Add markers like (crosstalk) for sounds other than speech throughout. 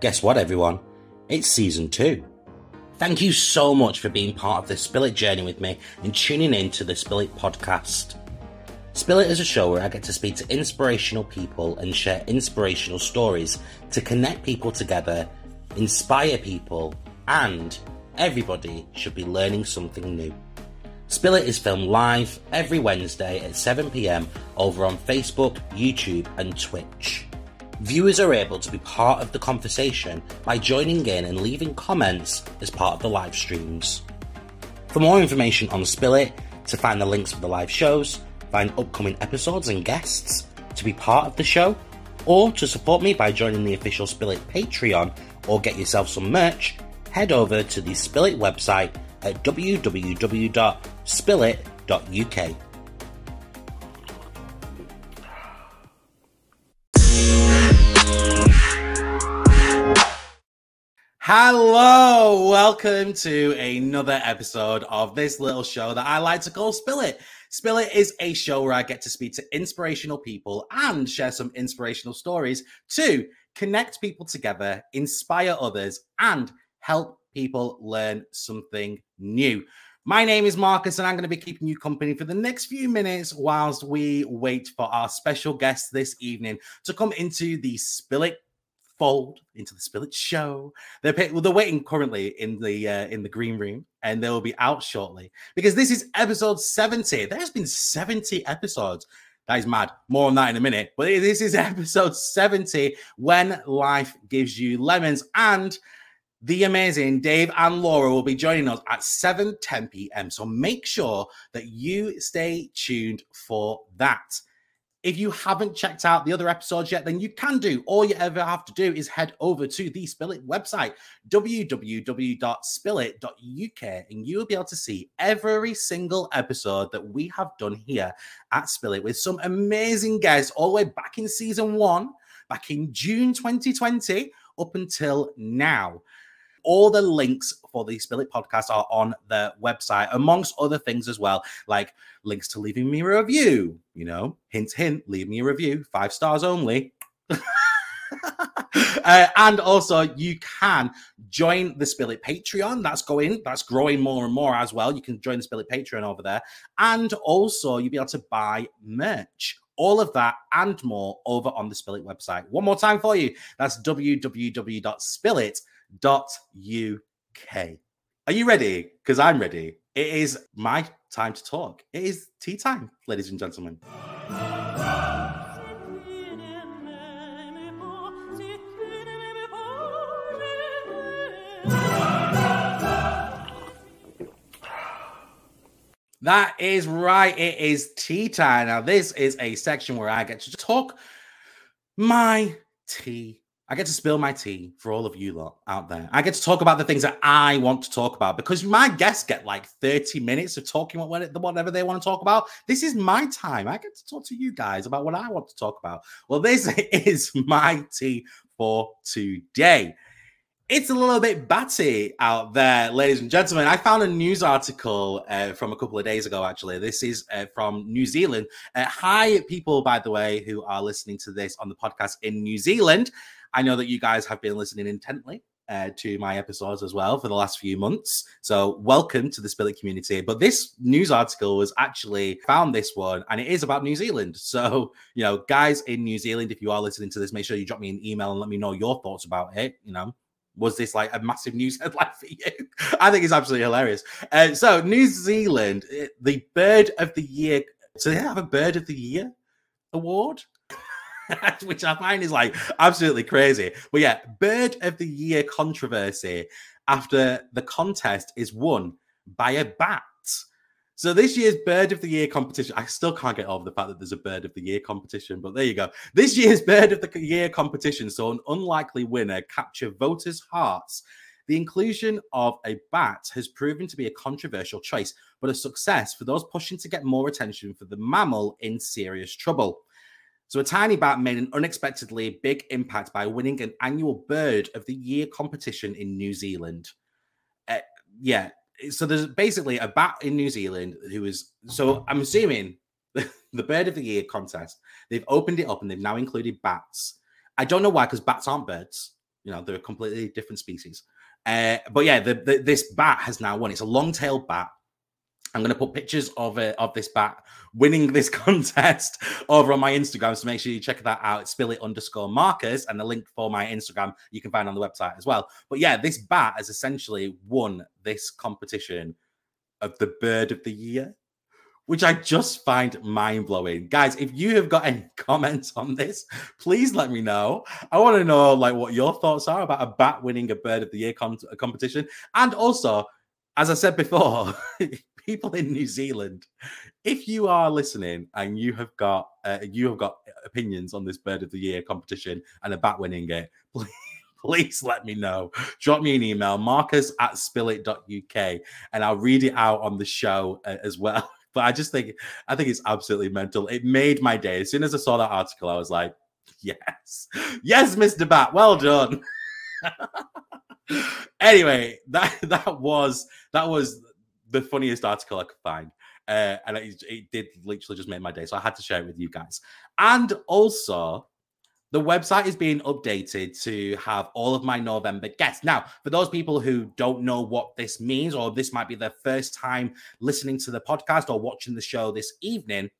Guess what, everyone? It's season two. Thank you so much for being part of the Spill journey with me and tuning in to the Spill podcast. Spill is a show where I get to speak to inspirational people and share inspirational stories to connect people together, inspire people, and everybody should be learning something new. Spill It is filmed live every Wednesday at 7pm over on Facebook, YouTube, and Twitch. Viewers are able to be part of the conversation by joining in and leaving comments as part of the live streams. For more information on Spill It, to find the links for the live shows, find upcoming episodes and guests, to be part of the show, or to support me by joining the official Spill It Patreon or get yourself some merch, head over to the Spill It website at www.spillit.uk. Hello, welcome to another episode of this little show that I like to call Spill It. Spill It is a show where I get to speak to inspirational people and share some inspirational stories to connect people together, inspire others, and help people learn something new. My name is Marcus, and I'm going to be keeping you company for the next few minutes whilst we wait for our special guest this evening to come into the Spill It fold into the Spill It show. They're pay- well, they're waiting currently in the uh, in the green room, and they will be out shortly because this is episode 70. There's been 70 episodes. That is mad. More on that in a minute. But this is (laughs) episode 70 when life gives you lemons. And the amazing Dave and Laura will be joining us at 7 10 p.m. So make sure that you stay tuned for that. If you haven't checked out the other episodes yet, then you can do. All you ever have to do is head over to the Spill It website, www.spillit.uk, and you will be able to see every single episode that we have done here at Spill It with some amazing guests all the way back in season one, back in June 2020, up until now. All the links for the Spill It podcast are on the website, amongst other things as well, like links to leaving me a review. You know, hint, hint, leave me a review, five stars only. (laughs) uh, and also, you can join the Spill It Patreon. That's going, that's growing more and more as well. You can join the Spill It Patreon over there, and also you'll be able to buy merch all of that and more over on the Spill It website. One more time for you. That's www.spillit.uk. Are you ready? Because I'm ready. It is my time to talk. It is tea time, ladies and gentlemen. That is right. It is tea time. Now, this is a section where I get to talk my tea. I get to spill my tea for all of you lot out there. I get to talk about the things that I want to talk about because my guests get like 30 minutes of talking about whatever they want to talk about. This is my time. I get to talk to you guys about what I want to talk about. Well, this (laughs) is my tea for today. It's a little bit batty out there, ladies and gentlemen. I found a news article uh, from a couple of days ago, actually. This is uh, from New Zealand. Uh, hi, people, by the way, who are listening to this on the podcast in New Zealand. I know that you guys have been listening intently uh, to my episodes as well for the last few months. So, welcome to the Spill It community. But this news article was actually found this one, and it is about New Zealand. So, you know, guys in New Zealand, if you are listening to this, make sure you drop me an email and let me know your thoughts about it. You know, was this like a massive news (laughs) headline for you? I think it's absolutely hilarious. Uh, so, New Zealand, eh, the Bird of the Year. So, they have a Bird of the Year award, (laughs) which I find is like absolutely crazy. But yeah, Bird of the Year controversy after the contest is won by a bat. So this year's Bird of the Year competition, I still can't get over the fact that there's a Bird of the Year competition, but there you go. This year's Bird of the Year competition saw an unlikely winner capture voters' hearts. The inclusion of a bat has proven to be a controversial choice, but a success for those pushing to get more attention for the mammal in serious trouble. So, a tiny bat made an unexpectedly big impact by winning an annual Bird of the Year competition in New Zealand. Uh, yeah, so there's basically a bat in New Zealand who is so I'm assuming (laughs) the bird of the year contest. They've opened it up and they've now included bats. I don't know why, because bats aren't birds. You know, they're a completely different species. Uh, but yeah, the, the, this bat has now won. It's a long-tailed bat. I'm going to put pictures of it of this bat winning (laughs) this contest over on my Instagram. So make sure you check that out. It's Spillit underscore Marcus, and the link for my Instagram you can find on the website as well. But yeah, this bat has essentially won this competition of the bird of the year which I just find mind blowing. Guys, if you have got any (laughs) comments on this, please let me know. I want to know like what your thoughts are about a bat winning a bird of the year com- competition. And also, as I said before, (laughs) people in New Zealand, if you are listening and you have got uh, you have got opinions on this bird of the year competition and a bat winning it, (laughs) please please let me know. Drop me an email, marcus at spillit.uk, and I'll read it out on the show uh, as well. (laughs) But I just think I think it's absolutely mental. It made my day. As soon as I saw that article, I was like, yes, yes, Mr. Bat, well done. Anyway, that (laughs) that was that was the funniest article I could find. Uh, and it, it, did literally just make my day. So I had to share it with you guys. And also, the website is being updated to have all of my November guests. Now, for those people who don't know what this means, or this might be their first time listening to the podcast or watching the show this evening,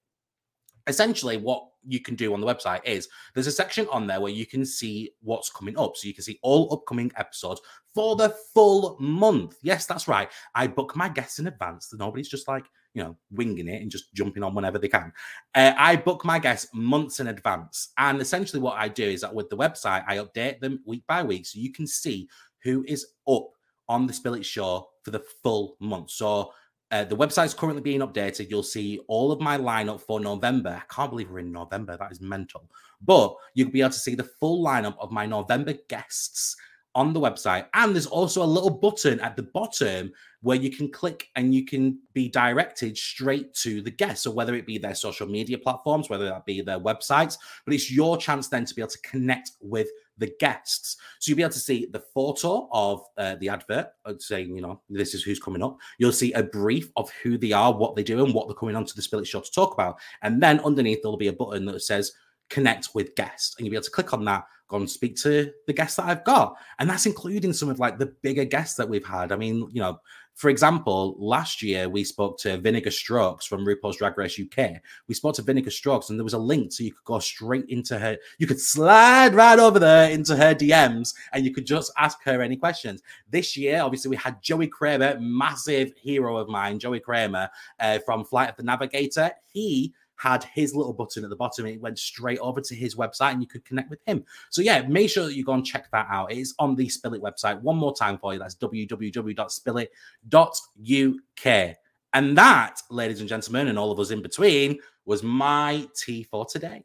essentially what you can do on the website is there's a section on there where you can see what's coming up. So you can see all upcoming episodes for the full month. Yes, that's right. I book my guests in advance. Nobody's just like, you know, winging it and just jumping on whenever they can. Uh, I book my guests months in advance. And essentially, what I do is that with the website, I update them week by week so you can see who is up on the Spillit Show for the full month. So uh, the website's currently being updated. You'll see all of my lineup for November. I can't believe we're in November. That is mental. But you'll be able to see the full lineup of my November guests on the website. And there's also a little button at the bottom where you can click and you can be directed straight to the guest. So whether it be their social media platforms, whether that be their websites, but it's your chance then to be able to connect with the guests. So you'll be able to see the photo of uh, the advert uh, saying, you know, this is who's coming up. You'll see a brief of who they are, what they do, and what they're coming onto the Spillit Show to talk about. And then underneath, there'll be a button that says connect with guests. And you'll be able to click on that, go and speak to the guests that I've got. And that's including some of like the bigger guests that we've had. I mean, you know, for example, last year we spoke to Vinegar Strokes from RuPaul's Drag Race UK. We spoke to Vinegar Strokes, and there was a link so you could go straight into her. You could slide right over there into her DMs, and you could just ask her any questions. This year, obviously, we had Joey Cramer, massive hero of mine, Joey Cramer uh, from Flight of the Navigator. He had his little button at the bottom. It went straight over to his website and you could connect with him. So, yeah, make sure that you go and check that out. It is on the Spillit website. One more time for you that's www.spillit.uk. And that, ladies and gentlemen, and all of us in between, was my tea for today.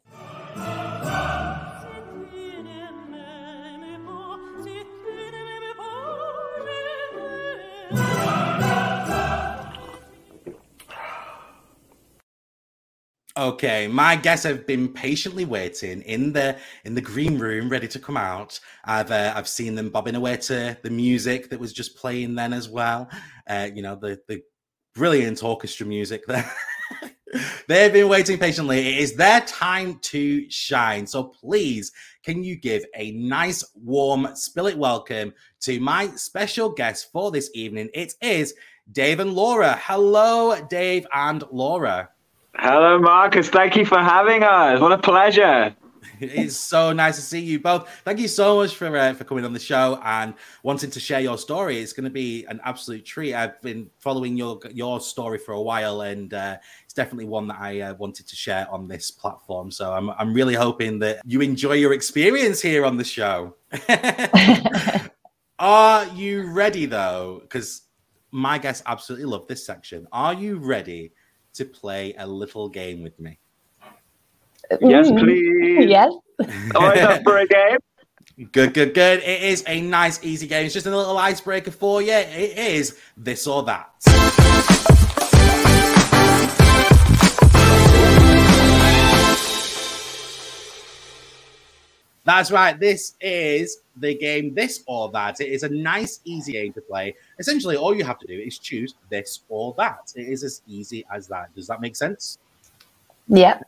Okay, my guests have been patiently waiting in the in the green room, ready to come out. I've uh, I've seen them bobbing away to the music that was just playing then as well. Uh, you know the the brilliant orchestra music there. (laughs) They've been waiting patiently. It is their time to shine. So please, can you give a nice, warm, Spillit welcome to my special guest for this evening? It is Dave and Laura. Hello, Dave and Laura. Hello, Marcus. Thank you for having us. What a pleasure. It's so nice to see you both. Thank you so much for uh, for coming on the show and wanting to share your story. It's going to be an absolute treat. I've been following your your story for a while, and uh, it's definitely one that I uh, wanted to share on this platform. So I'm I'm really hoping that you enjoy your experience here on the show. (laughs) Are you ready though? Because my guests absolutely love this section. Are you ready? To play a little game with me? Yes, mm. please. Yes. Always up for a game. Good, good, good. It is a nice, easy game. It's just a little icebreaker for you. It is this or that. That's right. This is the game This or That. It is a nice, easy game to play. Essentially, all you have to do is choose this or that. It is as easy as that. Does that make sense? Yeah.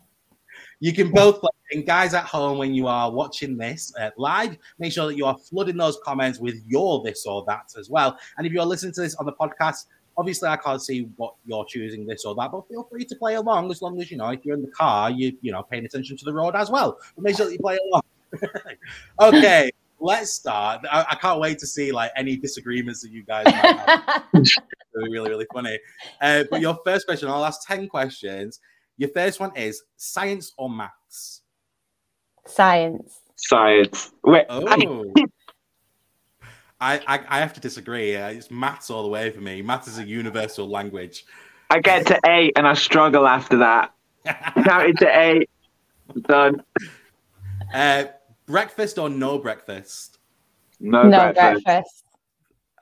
You can both play. And guys at home, when you are watching this uh, live, make sure that you are flooding those comments with your this or that as well. And if you're listening to this on the podcast, obviously I can't see what you're choosing this or that, but feel free to play along as long as you know if you're in the car, you you know paying attention to the road as well. But make sure that you play along. (laughs) okay, let's start. I, I, can't wait to see like any disagreements that you guys might have. (laughs) really, really, really funny. Uh, but your first question, I'll ask 10 questions. Your first one is science or maths? Science. Science. Wait. Oh. (laughs) I, I, I have to disagree. Uh, it's maths all the way for me. Maths is a universal language. I get to eight and I struggle after that. (laughs) Counted to eight. Done. Uh, breakfast or no breakfast? No, No breakfast. breakfast.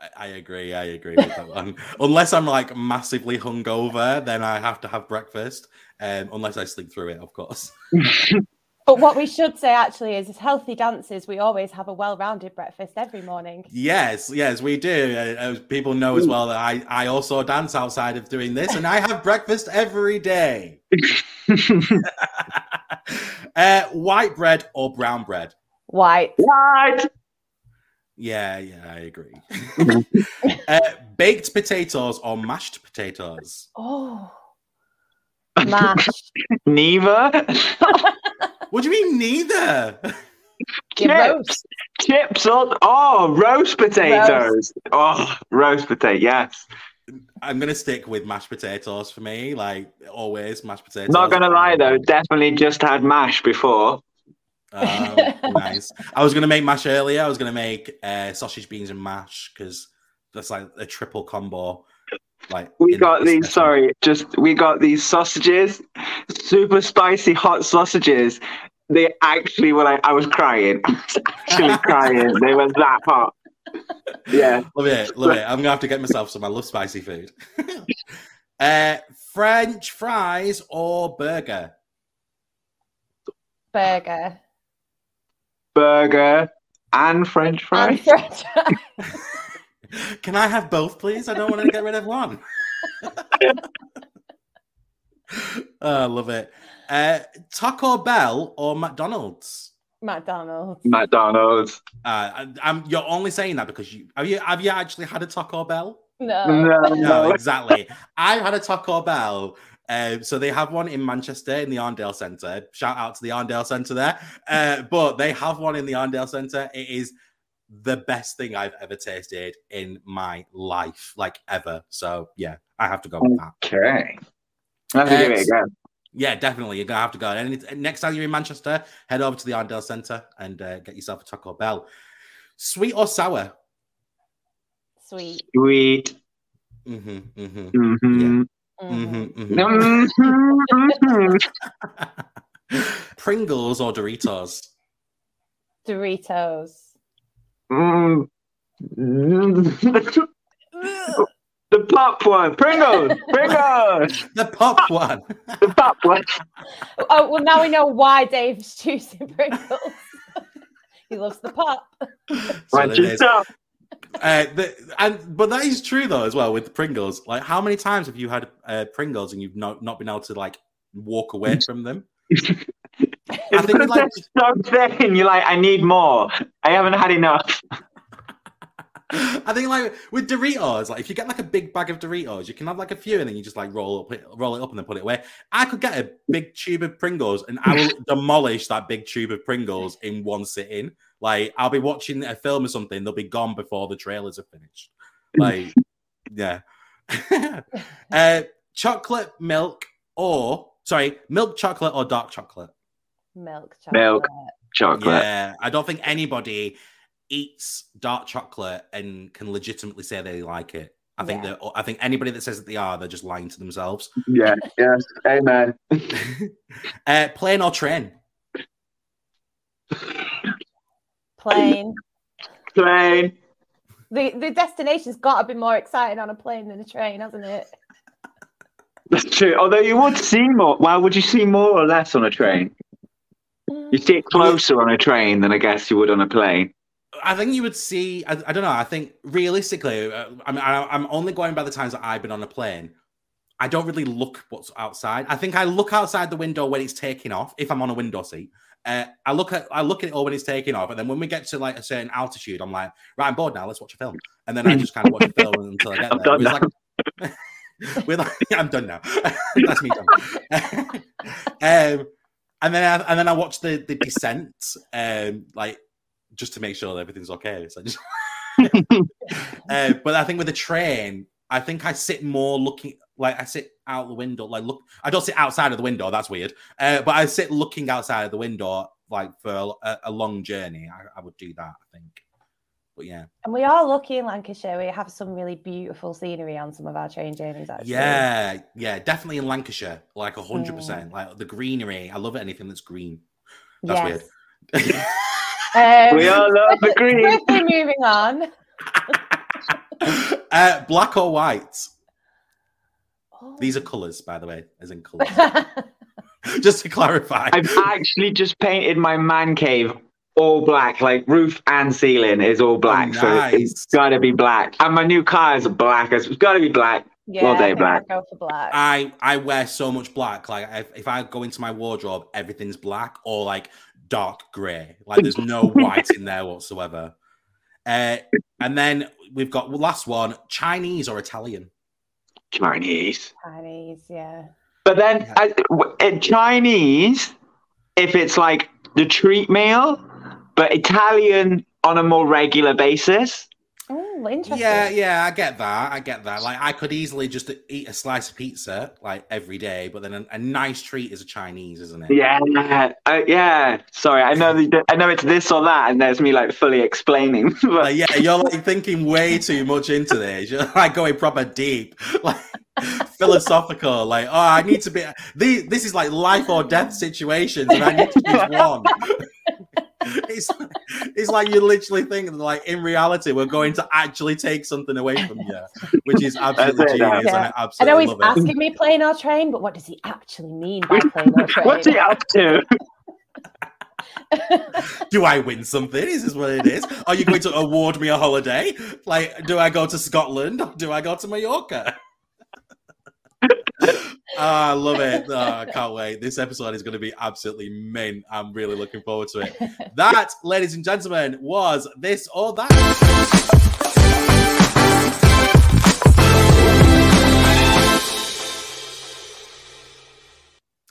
I, I agree. I agree with that one. (laughs) Unless I'm like massively hungover, then I have to have breakfast. Um, unless I sleep through it, of course. (laughs) But what we should say actually is, as healthy dancers, we always have a well-rounded breakfast every morning. Yes, yes, we do. Uh, as people know as well that I, I also dance outside of doing this, and I have breakfast every day. (laughs) (laughs) uh, white bread or brown bread? White. What? Yeah, yeah, I agree. (laughs) uh, baked potatoes or mashed potatoes? Oh, (laughs) mash. Neither. What do you mean, neither? Chips. roast. Chips. Or, oh, roast potatoes. Oh, roast potato. Yes. I'm gonna stick with mashed potatoes for me, like always mashed potatoes. Not gonna lie though, definitely just had mash before. Um, nice. I was gonna make mash earlier. I was gonna make uh, sausage, beans, and mash because that's like a triple combo. Like We got these. session. Sorry, just we got these sausages, super spicy hot sausages. They actually were like I was crying. I was (laughs) actually crying. They were that hot. Yeah. Love it, love it. I'm gonna have to get myself some. I love spicy food. (laughs) uh, French fries or burger? Burger. Burger and French And fries. French fries. (laughs) Can I have both, please? I don't want to get rid of one. (laughs) oh, love it. Uh, Taco Bell or McDonald's? McDonald's. McDonald's. Uh, I, I'm, you're only saying that because you have you have you actually had a Taco Bell? No. No, No, no. exactly. I've had a Taco Bell. Um, so they have one in Manchester in the Arndale Centre. Shout out to the Arndale Centre there. Uh, but they have one in the Arndale Centre. It is the best thing I've ever tasted in my life, like ever. So yeah, I have to go with that. Okay. I have to give it a go. Yeah, definitely. You're gonna have to go. And next time you're in Manchester, head over to the Arndale Centre and uh, get yourself a Taco Bell. Sweet or sour? Sweet. Sweet. hmm hmm Mm-hmm. Mhm. hmm Mhm. Pringles or Doritos? Doritos. Mm. (laughs) the pop one. Pringles. (laughs) Pringles. The pop one. The pop one. Oh well, now we know why Dave's choosing Pringles. (laughs) he loves the pop. So Bunch it of Uh, the, and but that is true though as well with Pringles. Like, how many times have you had uh, Pringles and you've not not been able to like walk away from them? (laughs) It's think like- they're so thin. You're like, I need more. I haven't had enough. (laughs) I think like with Doritos, like if you get like a big bag of Doritos, you can have like a few and then you just like roll up, roll it up and then put it away. I could get a big tube of Pringles and I will (laughs) demolish that big tube of Pringles in one sitting. Like I'll be watching a film or something, they'll be gone before the trailers are finished. Like, (laughs) yeah. uh, chocolate milk or sorry, milk chocolate or dark chocolate. Milk chocolate. Milk. Chocolate. Yeah, I don't think anybody eats dark chocolate and can legitimately say they like it. I think Yeah. that I think anybody that says that they are, they're just lying to themselves. Yeah. Yes. Amen. (laughs) uh, plane or train? Plane. Plain. The the destination's got to be more exciting on a plane than a train, hasn't it? That's true. Although you would see more. Well, would you see more or less on a train? You see it closer on a train than I guess you would on a plane. I think you would see. I, I don't know. I think realistically, uh, I mean, I, I'm only going by the times that I've been on a plane. I don't really look what's outside. I think I look outside the window when it's taking off. If I'm on a window seat, uh, I look at I look at it all when it's taking off, and then when we get to like a certain altitude, I'm like, right, I'm bored now. Let's watch a film, and then I just kind of watch a film (laughs) until I get I'm there. done It's like, (laughs) we're like, I'm done now. (laughs) That's me done. um, and then I, and then I watch the the descent, um, like just to make sure that everything's okay. So just, (laughs) (laughs) uh, but I think with the train, I think I sit more looking like I sit out the window, like look. I don't sit outside of the window. That's weird. Uh, but I sit looking outside of the window, like for a, a long journey. I, I would do that. I think. But yeah, And we are lucky in Lancashire. We have some really beautiful scenery on some of our train journeys, actually. yeah, yeah, definitely in Lancashire, like a hundred percent. Like the greenery, I love anything that's green. That's weird. (laughs) Um, We all love the (laughs) green. swiftly moving on. (laughs) uh, black or white? Oh. These are colours, by the way, as in colours. (laughs) Just to clarify. I've actually just painted my man cave all black, like roof and ceiling is all black. So nice. it's got to be black. And my new car is black. It's got to be black. yeah, All day black. I'd Go for black. I I wear so much black. Like if, if I go into my wardrobe, everything's black or like dark grey. Like there's no white in there whatsoever. Uh, and then we've got the last one: Chinese or Italian. Chinese. Chinese, yeah. But then Yeah. I, w- in Chinese, if it's like the treat meal, but Italian on a more regular basis. Oh, interesting. Yeah, yeah, I get that. I get that. Like I could easily just eat a slice of pizza like every day, but then a, a nice treat is a Chinese, isn't it? Yeah, uh, yeah. Sorry, I know the, I know it's this or that, and there's me like fully explaining. (laughs) but Like, yeah, you're like thinking way too much into this. You're like going proper deep, (laughs) like philosophical. Like, oh, I need to be. These, this is like life or death situations, and I need to choose (laughs) one. It's, it's like you literally think that, like, in reality, we're going to actually take something away from you, which is absolutely genius, yeah. and I I know he's asking me playing our train, but what does he actually mean by playing our (laughs) train? what's he up to? (laughs) Do I win something? Is this what it is? Are you going to award me a holiday? Like, do I go to Scotland or do I go to Mallorca? (laughs) Ah, I love it. Oh, (laughs) I can't wait. This episode is going to be absolutely mint. I'm really looking forward to it. That, ladies and gentlemen, was this or that.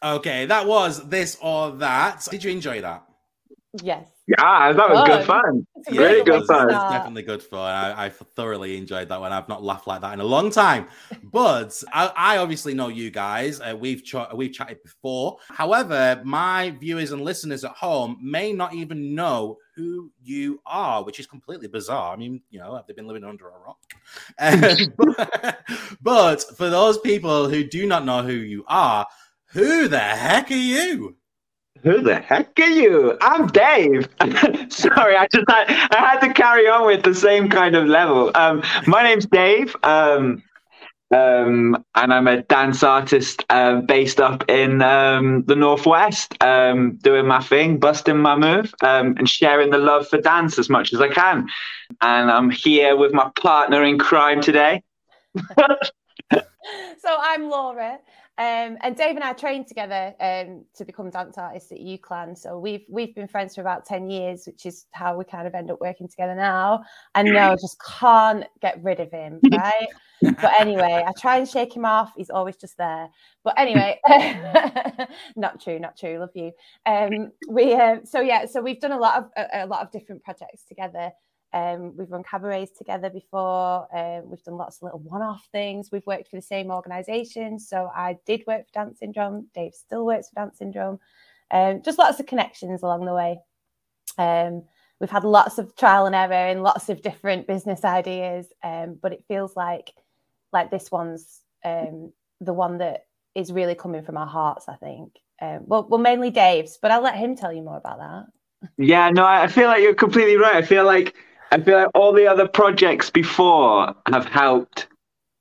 Okay, that was this or that. Did you enjoy that? yes. Yeah, that was good Fun. fun. Yeah, Really good fun. it was definitely good fun. I, I thoroughly enjoyed that one. I've not laughed like that in a long time. But I, I obviously know you guys. Uh, we've ch- we've chatted before. However, my viewers and listeners at home may not even know who you are, which is completely bizarre. I mean, you know, have they been living under a rock? Um, (laughs) but, but for those people who do not know who you are, who the heck are you? Who the heck are you? I'm Dave. (laughs) Sorry, I just had, I had to carry on with the same kind of level. Um, my name's Dave, um, um, and I'm a dance artist uh, based up in um, the northwest, um, doing my thing, busting my move, um, and sharing the love for dance as much as I can. And I'm here with my partner in crime today. (laughs) so I'm Laura, um, and Dave and I trained together um, to become dance artists at UCLan. So we've we've been friends for about ten years, which is how we kind of end up working together now. And no, just can't get rid of him, (laughs) right? but anyway, I try and shake him off. He's always just there. But anyway, (laughs) not true, not true. Love you. Um, we uh, so yeah, so we've done a lot of a, a lot of different projects together. Um, we've run cabarets together before. Um, we've done lots of little one-off things. We've worked for the same organisation. So I did work for Dance Syndrome. Dave still works for Dance Syndrome. Um, just lots of connections along the way. Um, we've had lots of trial and error and lots of different business ideas. Um, but it feels like like this one's um, the one that is really coming from our hearts. I think. Well, well, mainly Dave's, but I'll let him tell you more about that. Yeah, no, I feel like you're completely right. I feel like I feel like all the other projects before have helped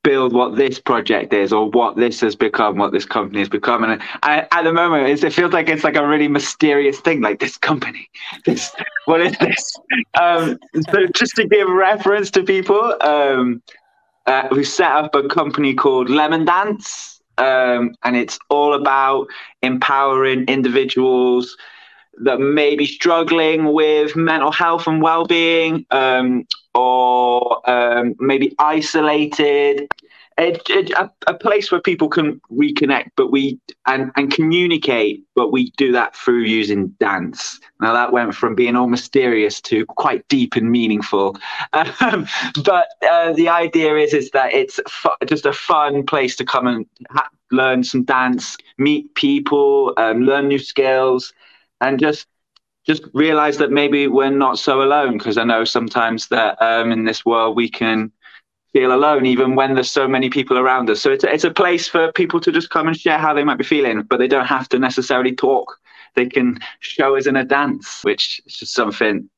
build what this project is or what this has become, what this company has become. And I, at the moment, it feels like it's like a really mysterious thing, like this company. (laughs) This, what is this? Um, so just to give reference to people, um, uh, we set up a company called Lemon Dance. um, and it's all about empowering individuals that may be struggling with mental health and well-being um, or um, maybe isolated. It, it, a, a, place where people can reconnect but we and, and communicate but we do that through using dance. Now that went from being all mysterious to quite deep and meaningful. (laughs) Um, but uh, the idea is is that it's fu- just a fun place to come and ha- learn some dance meet people um, learn new skills and just just realize that maybe we're not so alone because I know sometimes that um, in this world we can feel alone even when there's so many people around us. So it's a, it's a place for people to just come and share how they might be feeling, but they don't have to necessarily talk. They can show us in a dance, which is just something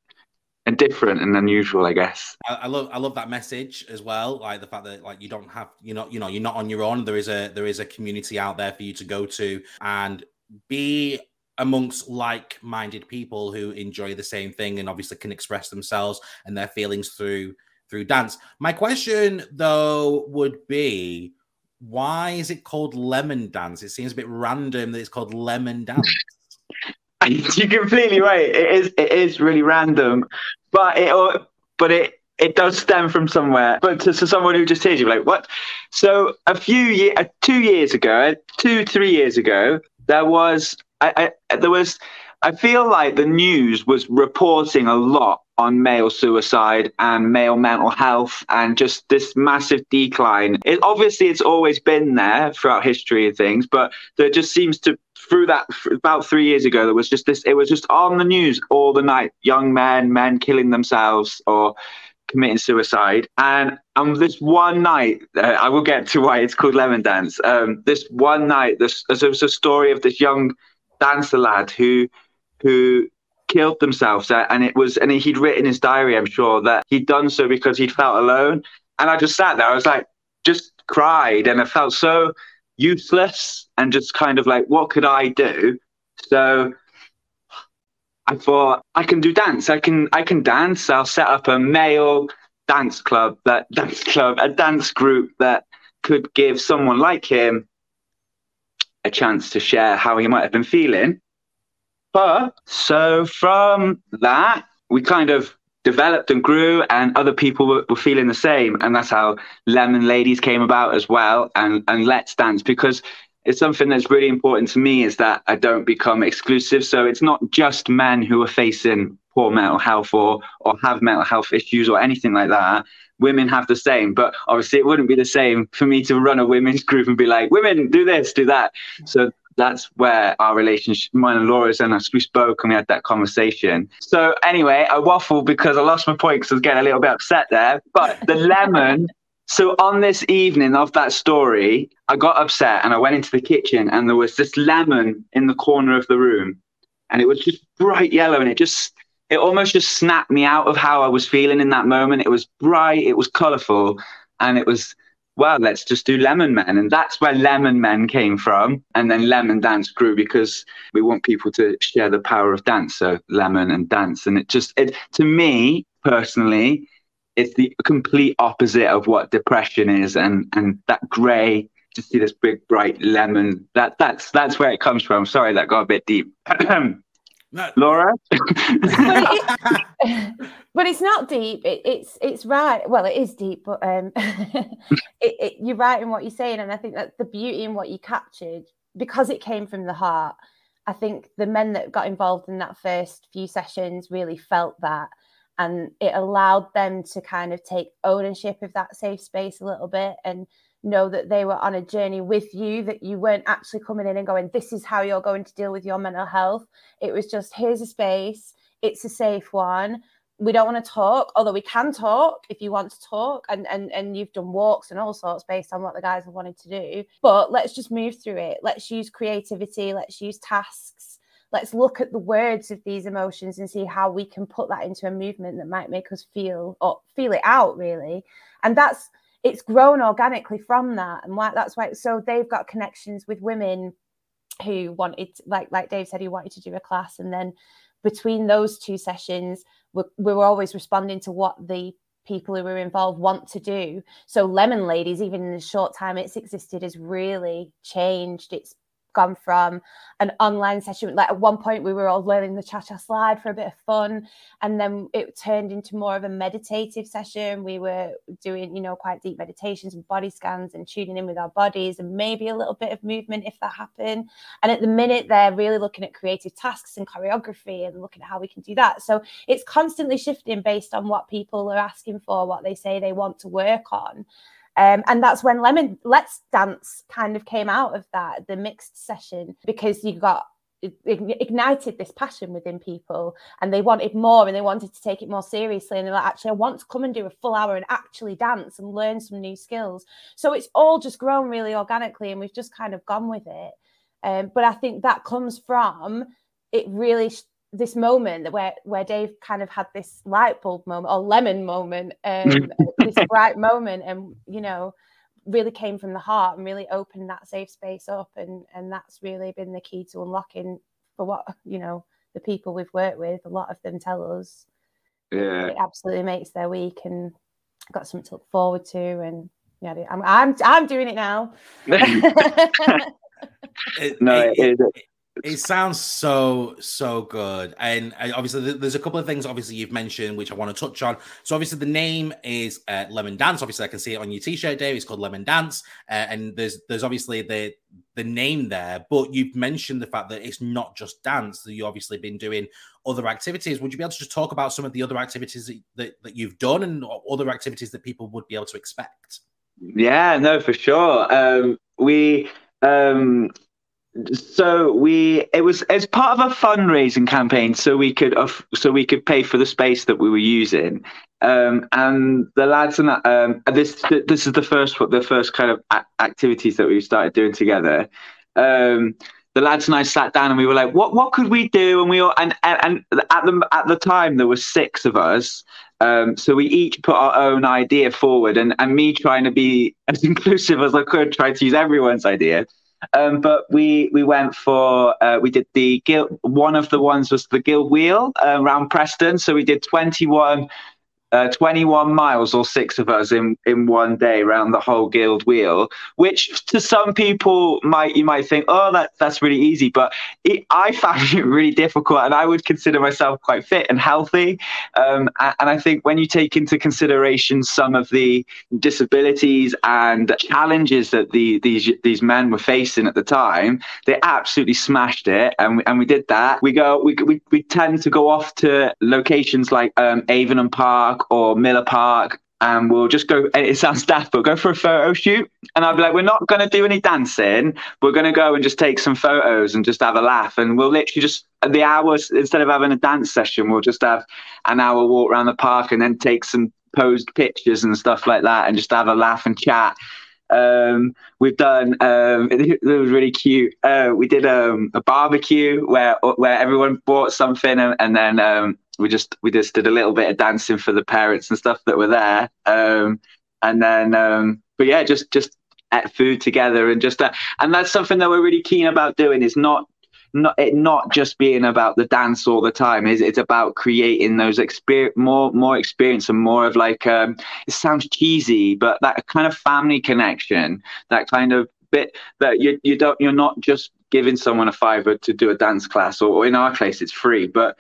and different and unusual, I guess. I, I, love I love that message as well. Like the fact that like you don't have you're not you know you're not on your own. There is a there is a community out there for you to go to and be amongst like-minded people who enjoy the same thing and obviously can express themselves and their feelings through through dance. My question though would be why is it called lemon dance? It seems a bit random that it's called lemon dance. (laughs) (laughs) You're completely right. It is it is really random, but it but it it does stem from somewhere. But to, to someone who just hears you, like what? So a few years, uh, two years ago, two three years ago, there was I, I there was I feel like the news was reporting a lot on male suicide and male mental health and just this massive decline. It obviously it's always been there throughout history and things, but there just seems to through that about three years ago there was just this it was just on the news all the night young men men killing themselves or committing suicide and um this one night uh, i will get to why it's called lemon dance um this one night this there was a story of this young dancer lad who who killed themselves uh, and it was and he'd written his diary i'm sure that he'd done so because he'd felt alone. And i just sat there i was like just cried and i felt so useless and just kind of like what could i do? So i thought i can do dance i can i can dance. I'll set up a male dance club that (laughs) dance club a dance group that could give someone like him a chance to share how he might have been feeling but so from that, we kind of developed and grew, and other people were, were, feeling the same. And that's how Lemon Ladies came about as well, and, and Let's Dance, because it's something that's really important to me is that I don't become exclusive. So it's not just men who are facing poor mental health or or have mental health issues or anything like that. Women have the same, but obviously it wouldn't be the same for me to run a women's (laughs) group and be like, women do this, do that. So that's where our relationship, mine and Laura's, and we spoke and we had that conversation. So anyway, I waffled because I lost my point because I was getting a little bit upset there. But the (laughs) lemon. So on this evening of that story, I got upset and I went into the kitchen and there was this lemon in the corner of the room, and it was just bright yellow and it just it almost just snapped me out of how I was feeling in that moment. It was bright, it was colourful, and it was well, let's just do Lemon Men. And that's where Lemon Men came from. And then Lemon Dance grew because we want people to share the power of dance. So Lemon and dance. And it just, it, to me personally, it's the complete opposite of what depression is. And, and that gray, to see this big bright lemon, that, that's, that's where it comes from. Sorry, that got a bit deep. (clears throat) No. Laura? but, (laughs) it, but, it's not deep. It, it's it's right. Well, it is deep, but um, (laughs) it, you're right in what you're saying, and I think that the beauty in what you captured because it came from the heart. I think the men that got involved in that first few sessions really felt that, and it allowed them to kind of take ownership of that safe space a little bit and know that they were on a journey with you, that you weren't actually coming in and going, This is how you're going to deal with your mental health. It was just, Here's a space, it's a safe one. We don't want to talk, although we can talk if you want to talk, and, and and you've done walks and all sorts based on what the guys have wanted to do. But let's just move through it. Let's use creativity, let's use tasks, let's look at the words of these emotions and see how we can put that into a movement that might make us feel or feel it out really and that's it's grown organically from that and why, that's why so they've got connections with women who wanted like like dave said he wanted to do a class and then between those two sessions we, we were always responding to what the people who were involved want to do. So Lemon Ladies, even in the short time it's existed, has really changed. It's gone from an online session. Like at one point we were all learning the cha-cha slide for a bit of fun and then it turned into more of a meditative session. We were doing you know quite deep meditations and body scans and tuning in with our bodies and maybe a little bit of movement if that happened. And at the minute they're really looking at creative tasks and choreography and looking at how we can do that. So it's constantly shifting based on what people are asking for what they say they want to work on um, and that's when Lemon Let's Dance kind of came out of that, the mixed session, because you got ignited this passion within people and they wanted more and they wanted to take it more seriously and they're like actually I want to come and do a full hour and actually dance and learn some new skills. So it's all just grown really organically and we've just kind of gone with it. Um, but I think that comes from it really this moment where where Dave kind of had this light bulb moment or lemon moment, um, (laughs) this bright moment, and you know, really came from the heart and really opened that safe space up, and and that's really been the key to unlocking for what you know the people we've worked with. A lot of them tell us, yeah, it absolutely makes their week, and got something to look forward to, and yeah, I'm I'm I'm doing it now. (laughs) (laughs) it, no, it, it, it sounds so so good, and obviously there's a couple of things. Obviously you've mentioned which I want to touch on. So obviously the name is uh, Lemon Dance. Obviously I can see it on your t-shirt, Dave. It's called Lemon Dance, uh, and there's there's obviously the the name there. But you've mentioned the fact that it's not just dance. That you've obviously been doing other activities. Would you be able to just talk about some of the other activities that, that, that you've done and other activities that people would be able to expect? Yeah, no, for sure. Um, we um, so we it was as part of a fundraising campaign so we could so we could pay for the space that we were using. Um, and the lads and um, this this is the first the first kind of activities that we started doing together. Um, the lads and I sat down and we were like what what could we do? And we all and and, and at the at the time there were six of us. Um, so we each put our own idea forward and and me trying to be (laughs) as inclusive as I could try to use everyone's idea um, but we we went for uh, we did the guild. One of the ones was the guild wheel uh, around Preston. So we did 21 uh, 21 miles or six of us in in one day around the whole guild wheel which to some people might you might think oh that that's really easy but it, i found (laughs) it really difficult and i would consider myself quite fit and healthy. Um, and, and i think when you take into consideration some of the disabilities and challenges that the these these men were facing at the time they absolutely smashed it and we, and we did that. We go we, we, we tend to go off to locations like um, Avenham Park or Miller Park and we'll just go. It sounds daft, but go for a photo shoot. And I'd be like, we're not going to do any dancing. We're going to go and just take some photos and just have a laugh. And we'll literally just the hours instead of having a dance session, we'll just have an hour walk around the park and then take some posed pictures and stuff like that, and just have a laugh and chat. Um, we've done. Um, it, it, was really cute. Uh, we did um, a barbecue where where everyone bought something, and, and then um, we just we just did a little bit of dancing for the parents and stuff that were there. Um, and then, um, but yeah, just just ate food together and just that. And that's something that we're really keen about doing. Is not not it not just being about the dance all the time is it's about creating those experience more more experience and more of like um it sounds cheesy but that kind of family connection that kind of bit that you you don't you're not just giving someone a fiver to do a dance class or, or in our case it's free but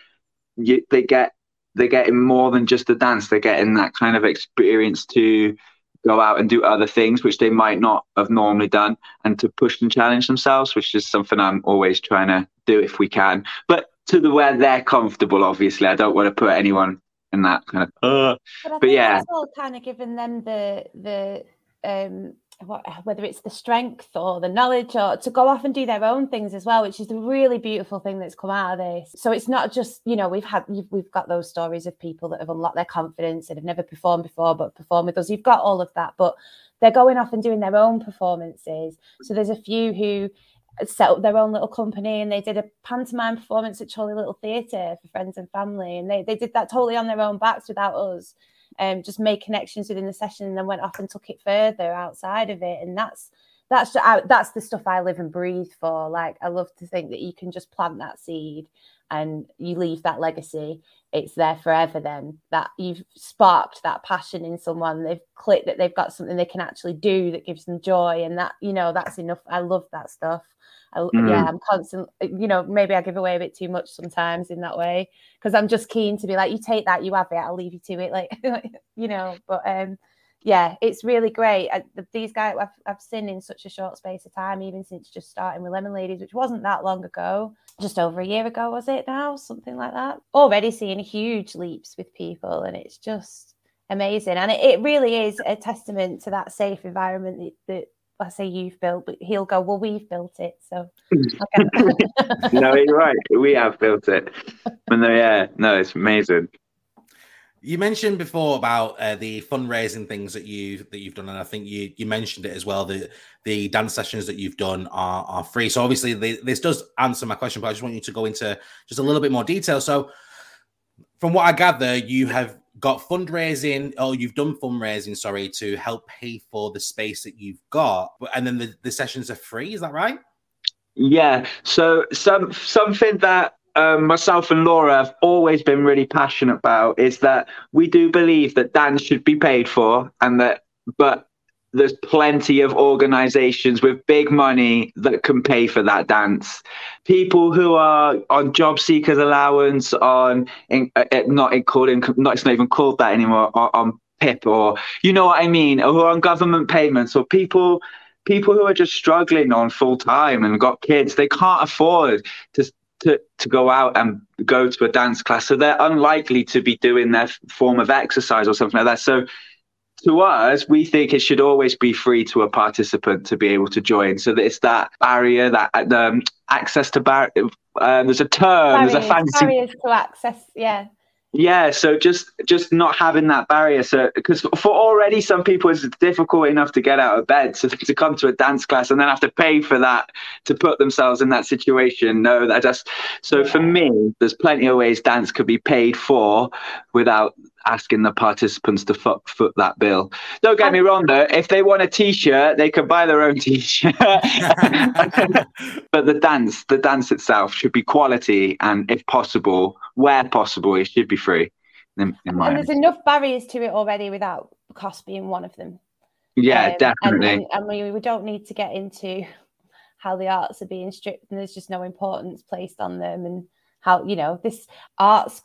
you, they get they're getting more than just a dance. They're getting that kind of experience to go out and do other things which they might not have normally done and to push and challenge themselves which is something i'm always trying to do if we can. But to the where they're comfortable obviously i don't want to put anyone in that kind of uh, but, but yeah. all kind of giving them the the um what, whether it's the strength or the knowledge or to go off and do their own things as well which is the really beautiful thing that's come out of this. So it's not just you know we've had we've got those stories of people that have unlocked their confidence and have never performed before but perform with us. You've got all of that but they're going off and doing their own performances. So there's a few who set up their own little company and they did a pantomime performance at Chorley Little Theatre for friends and family. And they, they did that totally on their own backs without us um, just made connections within the session and then went off and took it further outside of it. And that's that's I, that's the stuff I live and breathe for. Like I love to think that you can just plant that seed and you leave that legacy. It's there forever. Then that you've sparked that passion in someone. They've clicked that they've got something they can actually do that gives them joy, and that you know that's enough. I love that stuff. I, mm. Yeah, I'm constant. You know, maybe I give away a bit too much sometimes in that way because I'm just keen to be like, you take that, you have it, I'll leave you to it. Like, (laughs) you know, but um, yeah, it's really great. I, these guys I've, I've seen in such a short space of time, even since just starting with Lemon Ladies, which wasn't that long ago, just over a year ago, was it now? Something like that. Already seeing huge leaps with people, and it's just amazing. And it, it really is a testament to that safe environment that, that I say you've built, but he'll go, Well, we've built it. So, (laughs) okay. no, you're right. We have built it. But no, yeah, no, it's amazing. You mentioned before about uh, the fundraising things that you that you've done, and I think you you mentioned it as well. The the dance sessions that you've done are, are free. So obviously, the, this does answer my question, but I just want you to go into just a little bit more detail. So, from what I gather, you have got fundraising, or you've done fundraising, sorry, to help pay for the space that you've got, and then the, the sessions are free. Is that right? Yeah. So some something that um, myself and Laura have always been really passionate about is that we do believe that dance should be paid for, and that but there's plenty of organizations with big money that can pay for that dance. People who are on job seekers allowance, on in, uh, uh not including not it's not even called that anymore, on, on PIP or you know what I mean, or on government payments, or people people who are just struggling on full time and got kids, they can't afford to to, to go out and go to a dance class. So they're unlikely to be doing their form of exercise or something like that. So to us, we think it should always be free to a participant to be able to join. So that it's that barrier, that um, access to bar. Uh, there's a term. Barriers, there's a fancy barriers to access. Yeah yeah so just just not having that barrier so because for already some people it's difficult enough to get out of bed (laughs) so to come to a dance class and then have to pay for that to put themselves in that situation no that just so for me there's plenty of ways dance could be paid for without asking the participants to foot, foot that bill. Don't get me wrong, though. If they want a T-shirt, they can buy their own T-shirt. (laughs) but the dance, the dance itself, should be quality, and if possible, where possible, it should be free. In, in and there's enough barriers to it already without cost being one of them. Yeah, um, definitely. And, and, and we, we don't need to get into how the arts are being stripped and there's just no importance placed on them and how you know this arts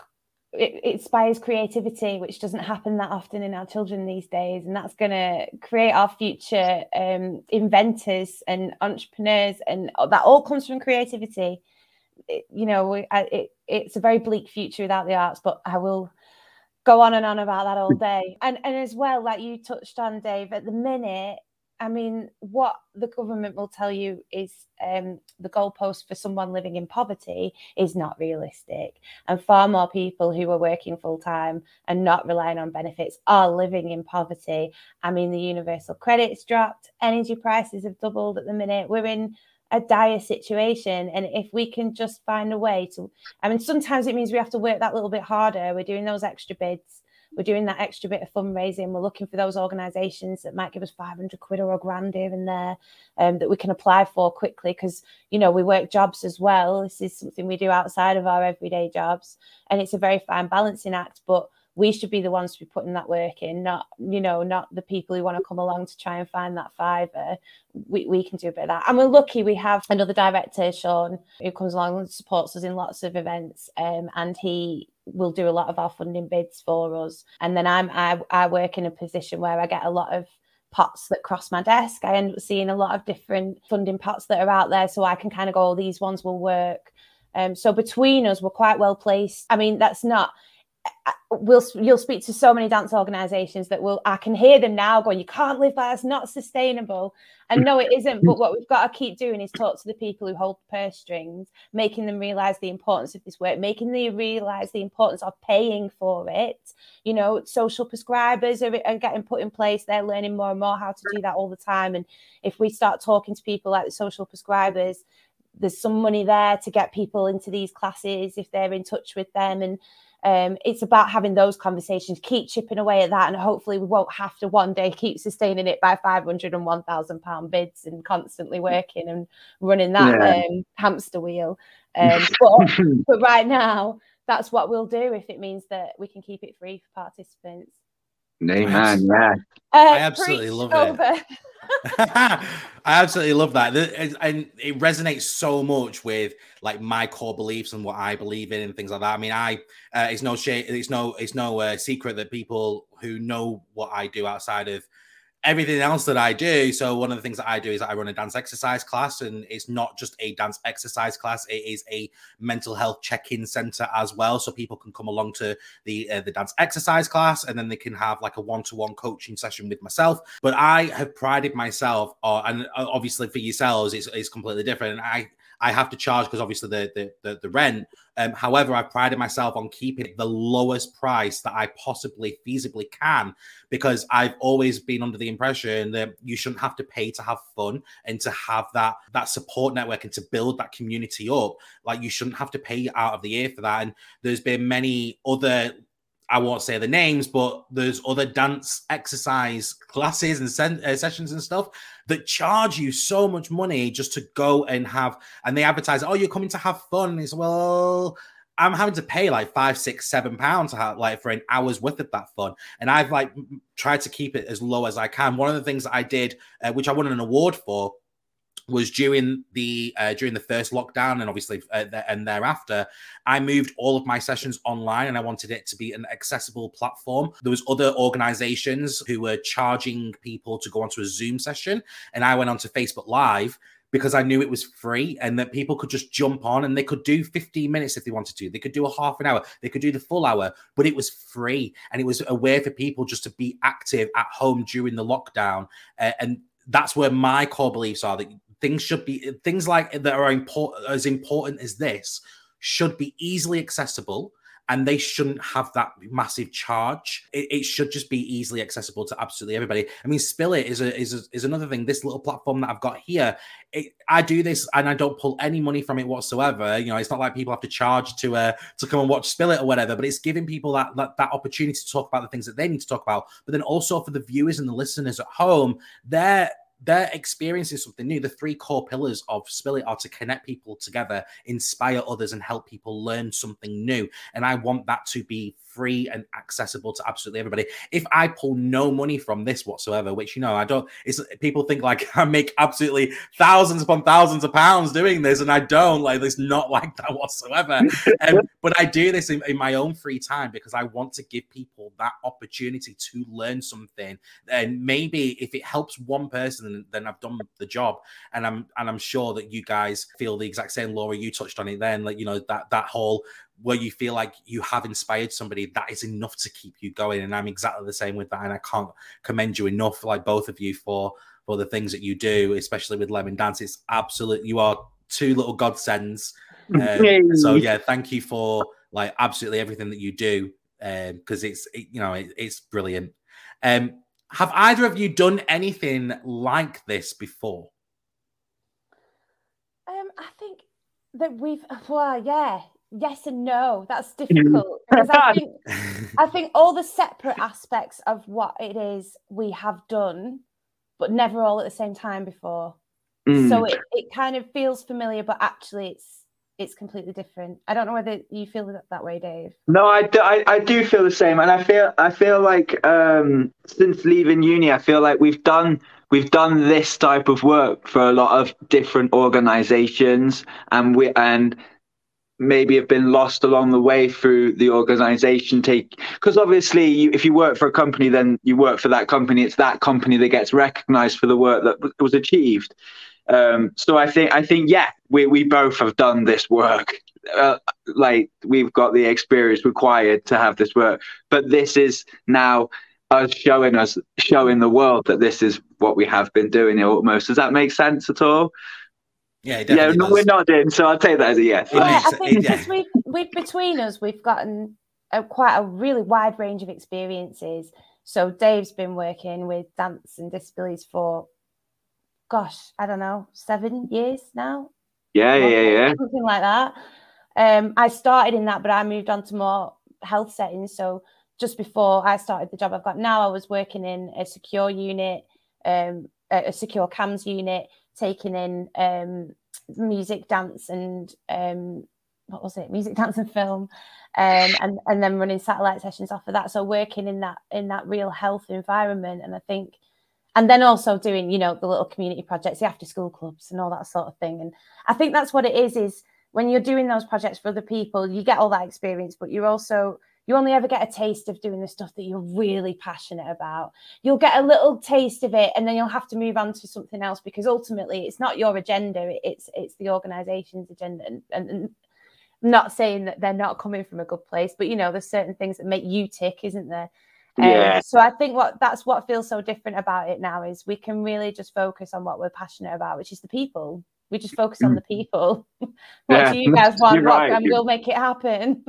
it, inspires creativity, which doesn't happen that often in our children these days, and that's going to create our future um, inventors and entrepreneurs, and that all comes from creativity. It, you know, it, it's a very bleak future without the arts, but I will go on and on about that all (laughs) day. And and as well, like you touched on, Dave, at the minute I mean, what the government will tell you is um, the goalpost for someone living in poverty is not realistic. And far more people who are working full time and not relying on benefits are living in poverty. I mean, the universal credit's dropped, energy prices have doubled at the minute. We're in a dire situation. And if we can just find a way to, I mean, sometimes it means we have to work that little bit harder. We're doing those extra bids we're doing that extra bit of fundraising. We're looking for those organisations that might give us 500 quid or a grand here and there um, that we can apply for quickly because, you know, we work jobs as well. This is something we do outside of our everyday jobs. And it's a very fine balancing act. But we should be the ones to be putting that work in, not, you know, not the people who want to come along to try and find that fiver. We, we can do a bit of that. And we're lucky we have another director, Sean, who comes along and supports us in lots of events. Um, and he will do a lot of our funding bids for us. And then I'm I, I work in a position where I get a lot of pots that cross my desk. I end up seeing a lot of different funding pots that are out there, so I can kind of go, oh, these ones will work. Um, so between us, we're quite well placed. I mean, that's not we'll you'll speak to so many dance organizations that will I can hear them now going, you can't live by that's not sustainable. And no, it isn't. But what we've got to keep doing is talk to the people who hold purse strings, making them realize the importance of this work, making them realize the importance of paying for it. You know, social prescribers are, are getting put in place. They're learning more and more how to do that all the time. And if we start talking to people like the social prescribers, there's some money there to get people into these classes if they're in touch with them and um, it's about having those conversations, keep chipping away at that, and hopefully we won't have to one day keep sustaining it by five hundred and one thousand pound bids and constantly working and running that yeah. um, hamster wheel. Um, (laughs) but, but right now, that's what we'll do if it means that we can keep it free for participants. Amen. Yeah. Uh, I absolutely love over. it. (laughs) (laughs) I absolutely love that, and it resonates so much with like my core beliefs and what I believe in and things like that. I mean, I uh, it's no shame, it's no it's no uh, secret that people who know what I do outside of everything else that I do. So one of the things that I do is I run a dance exercise class, and it's not just a dance exercise class; it is a mental health check-in center as well. So people can come along to the uh, the dance exercise class, and then they can have like a one-to-one coaching session with myself. But I have prided myself, or, and uh, obviously for yourselves, it's, it's completely different. And I I have to charge because obviously the the, the, the rent. Um, however, I prided myself on keeping the lowest price that I possibly feasibly can because I've always been under the impression that you shouldn't have to pay to have fun and to have that that support network and to build that community up. Like you shouldn't have to pay out of the ear for that. And there's been many other I won't say the names, but there's other dance exercise classes and sen- uh, sessions and stuff that charge you so much money just to go and have, and they advertise, oh, you're coming to have fun. It's well, I'm having to pay like five, six, seven pounds have like for an hour's worth of that fun. And I've like tried to keep it as low as I can. One of the things I did, uh, which I won an award for, was during the uh, during the first lockdown and obviously uh, and thereafter i moved all of my sessions online and i wanted it to be an accessible platform there was other organizations who were charging people to go onto a zoom session and i went onto facebook live because I knew it was free and that people could just jump on and they could do 15 minutes if they wanted to. They could do a half an hour, they could do the full hour, but it was free and it was a way for people just to be active at home during the lockdown. Uh, and that's where my core beliefs are that things should be things like that are important as important as this should be easily accessible and they shouldn't have that massive charge. It, it, should just be easily accessible to absolutely everybody. I mean, Spill It is a, is a, is another thing. This little platform that I've got here, it, I do this and I don't pull any money from it whatsoever. You know, it's not like people have to charge to uh to come and watch Spill It or whatever. But it's giving people that, that that opportunity to talk about the things that they need to talk about. But then also for the viewers and the listeners at home, they're they're experiencing something new. The three core pillars of Spill It are to connect people together, inspire others, and help people learn something new. And I want that to be free and accessible to absolutely everybody. If I pull no money from this whatsoever, which you know I don't, it's people think like (laughs) I make absolutely thousands upon thousands of pounds doing this, and I don't. Like it's not (laughs) like that whatsoever. (laughs) um, but I do this in, in my own free time because I want to give people that opportunity to learn something. And maybe if it helps one person, then I've done the job. And I'm and I'm sure that you guys feel the exact same. Laura, you touched on it then, like you know that that whole where you feel like you have inspired somebody, that is enough to keep you going. And I'm exactly the same with that. And I can't commend you enough, like both of you, for for the things that you do, especially with Lemon Dance. It's absolute. You are two little godsends. Um, so yeah, thank you for like absolutely everything that you do because um, it's it, you know it, it's brilliant. Um, have either of you done anything like this before? Um, I think that we've well, yeah, yes and no. That's (laughs) difficult because I think (laughs) I think all the separate aspects of what it is we have done, but never all at the same time before. Mm. So it, it kind of feels familiar, but actually it's it's completely different. I don't know whether you feel that, that way, Dave. No, I do, I, I do feel the same, and I feel I feel like um, since leaving uni, I feel like we've done we've done this type of work for a lot of different organizations and we and maybe have been lost along the way through the organization take because obviously you, if you work for a company then you work for that company. It's that company that gets recognized for the work that was achieved. Um, so i think i think yeah we, we both have done this work. Uh, like we've got the experience required to have this work. But this is now us showing us showing the world that this is what we have been doing almost. Does that make sense at all yeah, yeah, no, we're not in, so I'll take that as a yes. Yeah, I think yeah. we've, we've between us, we've gotten a, quite a really wide range of experiences. So Dave's been working with dance and disabilities for, gosh, I don't know, seven years now. Yeah, yeah, yeah, something like that. Um, I started in that, but I moved on to more health settings. So just before I started the job I've got now, I was working in a secure unit, um, a secure CAMHS unit, taking in um, music, dance, and um, what was it? Music, dance, and film, um, and and then running satellite sessions off of that. So working in that in that real health environment, and I think, and then also doing you know the little community projects, the after school clubs, and all that sort of thing. And I think that's what it is. Is when you're doing those projects for other people, you get all that experience, but you're also you only ever get a taste of doing the stuff that you're really passionate about. You'll get a little taste of it, and then you'll have to move on to something else because ultimately it's not your agenda; it's it's the organisation's agenda. And, and, and not saying that they're not coming from a good place, but you know, there's certain things that make you tick, isn't there? Um, yeah. so I think what that's what feels so different about it now is we can really just focus on what we're passionate about, which is the people. We just focus on the people. (laughs) what yeah, do you guys (laughs) want? Right. and we'll make it happen.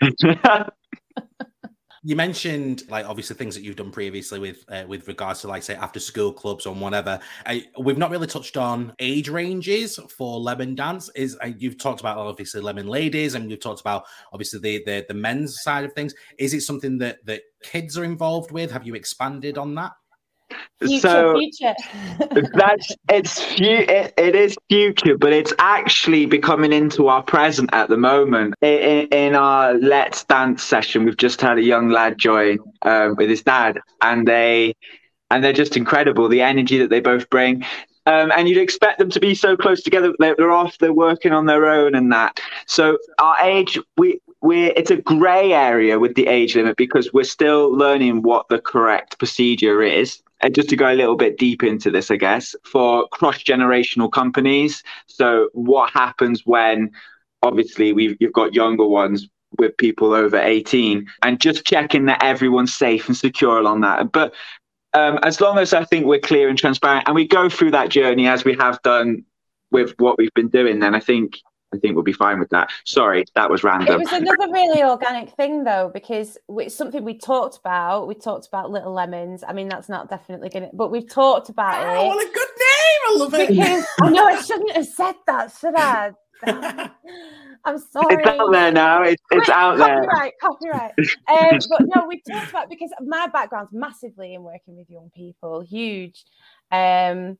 (laughs) you mentioned like obviously things that you've done previously with uh, with regards to like say after school clubs or whatever. I, we've not really touched on age ranges for lemon dance. Is uh, you've talked about obviously lemon ladies and you've talked about obviously the, the the men's side of things. Is it something that that kids are involved with? Have you expanded on that Future, so future. (laughs) that's it's it, it is future, but it's actually becoming into our present at the moment. In, in our Let's Dance session, we've just had a young lad join um, with his dad, and they and they're just incredible. The energy that they both bring. Um, and you'd expect them to be so close together. They're, they're off, they're working on their own, and that. So our age, we we're it's a grey area with the age limit because we're still learning what the correct procedure is and just to go a little bit deep into this, I guess, for cross generational companies. So, what happens when obviously we've you've got younger ones with people over 18 and just checking that everyone's safe and secure along that. But um, as long as I think we're clear and transparent and we go through that journey as we have done with what we've been doing, then I think I think we'll be fine with that. Sorry, that was random. It was another really organic thing though, because it's something we talked about. We talked about Little Lemons. I mean, that's not definitely gonna, but we've talked about oh, it. What a good name! I love it. Because I know I shouldn't have said that, should I? (laughs) I'm sorry. It's out there now. It's, it's Quick, out copyright, there. Copyright, copyright. Um, (laughs) but no, we've talked about because my background's massively in working with young people, huge. Um,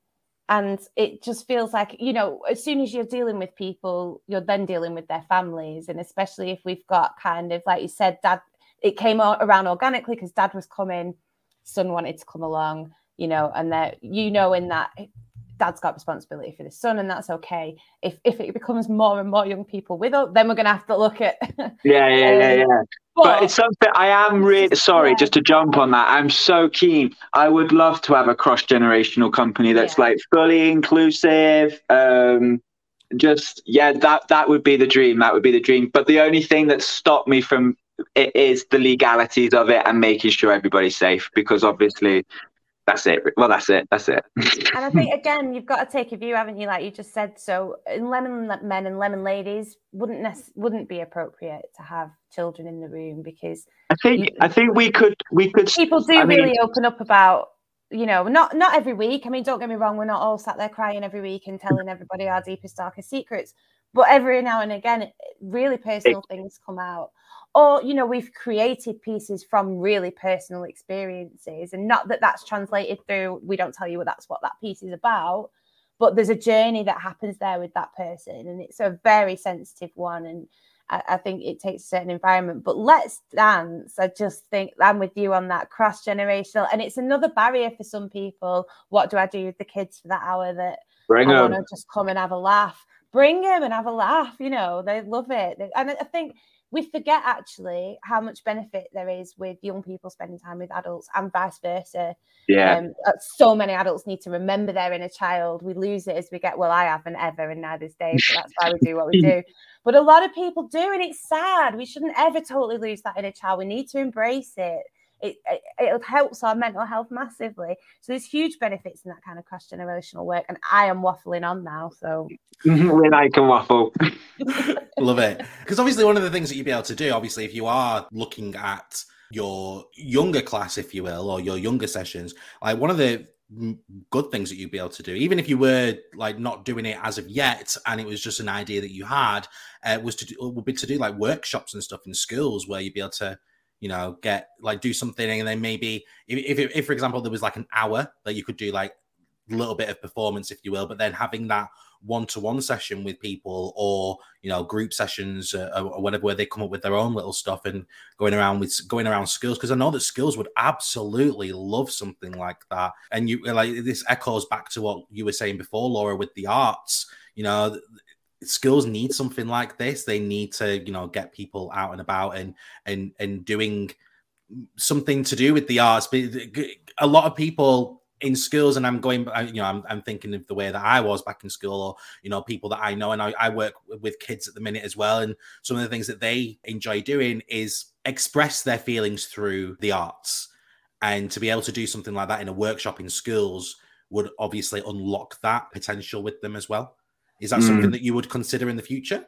and it just feels like you know as soon as you're dealing with people you're then dealing with their families. And especially if we've got kind of like you said dad it came around organically because dad was coming son wanted to come along you know and that you know in that dad's got responsibility for the son and that's okay if if it becomes more and more young people with us then we're going to have to look at (laughs) yeah yeah yeah yeah but it's something I am really sorry, yeah. just to jump on that. I'm so keen. I would love to have a cross generational company that's yeah. like fully inclusive. Um, just yeah, that that would be the dream. That would be the dream. But the only thing that stopped me from it is the legalities of it and making sure everybody's safe because obviously that's it. Well, that's it. That's it. and I think (laughs) again, you've got to take a view, haven't you? Like you just said. So, lemon men and lemon ladies wouldn't nec- wouldn't be appropriate to have children in the room because I think you, I think we could we could people do I really mean, open up about you know not not every week. I mean, don't get me wrong, we're not all sat there crying every week and telling everybody our deepest darkest secrets, but every now and again, really personal it, things come out or you know we've created pieces from really personal experiences and not that that's translated through we don't tell you what that's what that piece is about but there's a journey that happens there with that person and it's a very sensitive one and I, I think it takes a certain environment. But let's dance i just think i'm with you on that cross generational and it's another barrier for some people. What do i do with the kids for that hour that Bring i want to just come and have a laugh? Bring them and have a laugh you know they love it. And i think we forget actually how much benefit there is with young people spending time with adults and vice versa. Yeah. Um, so many adults need to remember their inner child. We lose it as we get, well, I haven't ever, and neither's Dave. So that's why we do what we do. (laughs) But a lot of people do, and it's sad. We shouldn't ever totally lose that inner child. We need to embrace it it, it, it helps our mental health massively. So there's huge benefits in that kind of cross generational work. And I am waffling on now. So we like a waffle. (laughs) Love it. Because obviously, one of the things that you'd be able to do, obviously, if you are looking at your younger class, if you will, or your younger sessions, like one of the good things that you'd be able to do even if you were like not doing it as of yet and it was just an idea that you had uh, was to do would be to do like workshops and stuff in schools where you'd be able to you know get like do something and then maybe if, if, if for example there was like an hour that you could do like a little bit of performance if you will but then having that one-to-one session with people or you know group sessions uh, or whatever where they come up with their own little stuff and going around with going around skills because i know that skills would absolutely love something like that. And you like this echoes back to what you were saying before laura with the arts you know skills need something like this. They need to you know get people out and about and and and doing something to do with the arts. A lot of people in schools and i'm going you know I'm, I'm thinking of the way that i was back in school or you know people that i know and I, I work with kids at the minute as well. And some of the things that they enjoy doing is express their feelings through the arts. And to be able to do something like that in a workshop in schools would obviously unlock that potential with them as well is that mm. something that you would consider in the future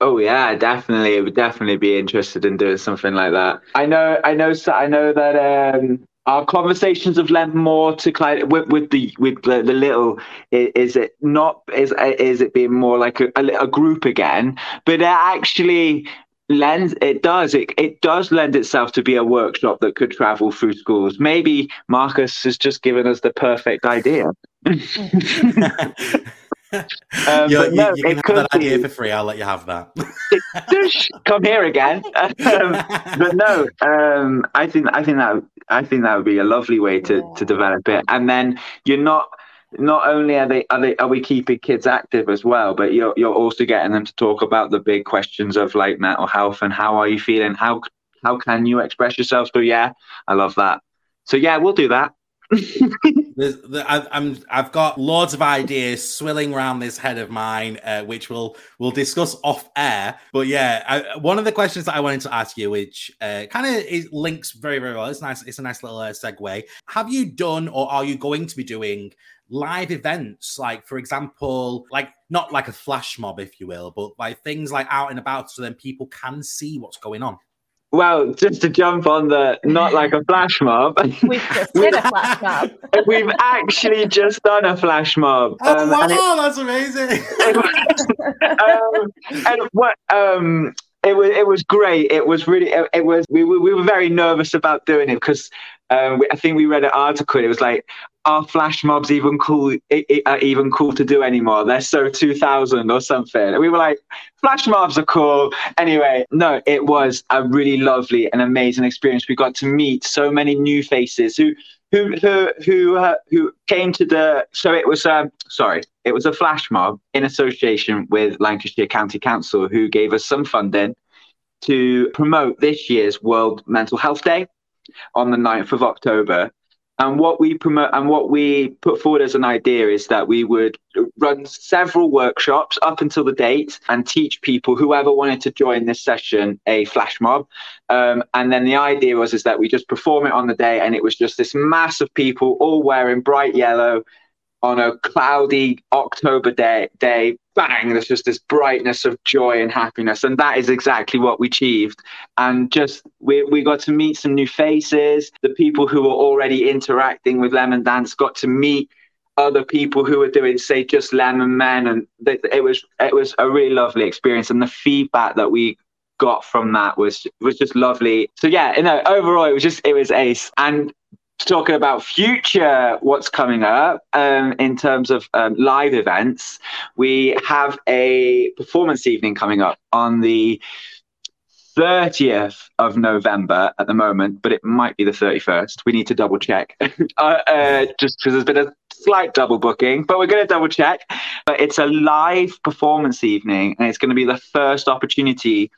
Oh yeah, definitely. I would definitely be interested in doing something like that. I know, I know, I know that um, our conversations have lent more to kind with, with the with the, the little is, is, it not is is it being more like a, a, a group again but it actually lends it does it, it does lend itself to be a workshop that could travel through schools maybe marcus has just given us the perfect idea (laughs) (laughs) Um, you, no, you, can have that idea for free. I'll let you have that. Come here again. (laughs) um, but no, um, I think I think that I think that would be a lovely way to yeah. to develop it. And then you're not not only are they are they are we keeping kids active as well, but you're you're also getting them to talk about the big questions of like mental health and how are you feeling? How how can you express yourself? So yeah, I love that. So yeah, we'll do that. (laughs) the, I, am I've got loads of ideas swilling around this head of mine, uh, which we'll we'll discuss off air. But yeah, I, one of the questions that I wanted to ask you, which uh, kind of links very very well. It's nice. It's a nice little uh, segue. Have you done or are you going to be doing? live events like for example like not like a flash mob if you will but like things like out and about so then people can see what's going on well, just to jump on the not like a flash mob. (laughs) We've just did a flash mob. (laughs) We've actually just done a flash mob. Oh um, wow, it, that's amazing. um, and what um it was it was great. It was really it, it was we, we were very nervous about doing it because um, I think we read an article. It was like, are flash mobs even cool? Are even cool to do anymore? They're so 2000 or something. And we were like, flash mobs are cool. Anyway, no, it was a really lovely and amazing experience. We got to meet so many new faces who who who who uh, who came to the. So it was um sorry, it was a flash mob in association with Lancashire County Council, who gave us some funding to promote this year's World Mental Health Day on the 9th of October. And what we promote and what we put forward as an idea is that we would run several workshops up until the date and teach people, whoever wanted to join this session, a flash mob. Um, and then the idea was is that we just perform it on the day, and it was just this mass of people all wearing bright yellow on a cloudy October day, day, bang, there's just this brightness of joy and happiness. And that is exactly what we achieved. And just we, we got to meet some new faces. The people who were already interacting with Lemon Dance got to meet other people who were doing, say, just Lemon Men. And it was it was a really lovely experience. And the feedback that we got from that was was just lovely. So yeah, you know, overall it was just it was ace. And talking about future what's coming up um, in terms of um, live events. We have a performance evening coming up on the 30th of november at the moment but it might be the 31st we need to double check. (laughs) Uh, uh, just because there's been a slight double booking but we're going to double check. But it's a live performance evening and it's going to be the first opportunity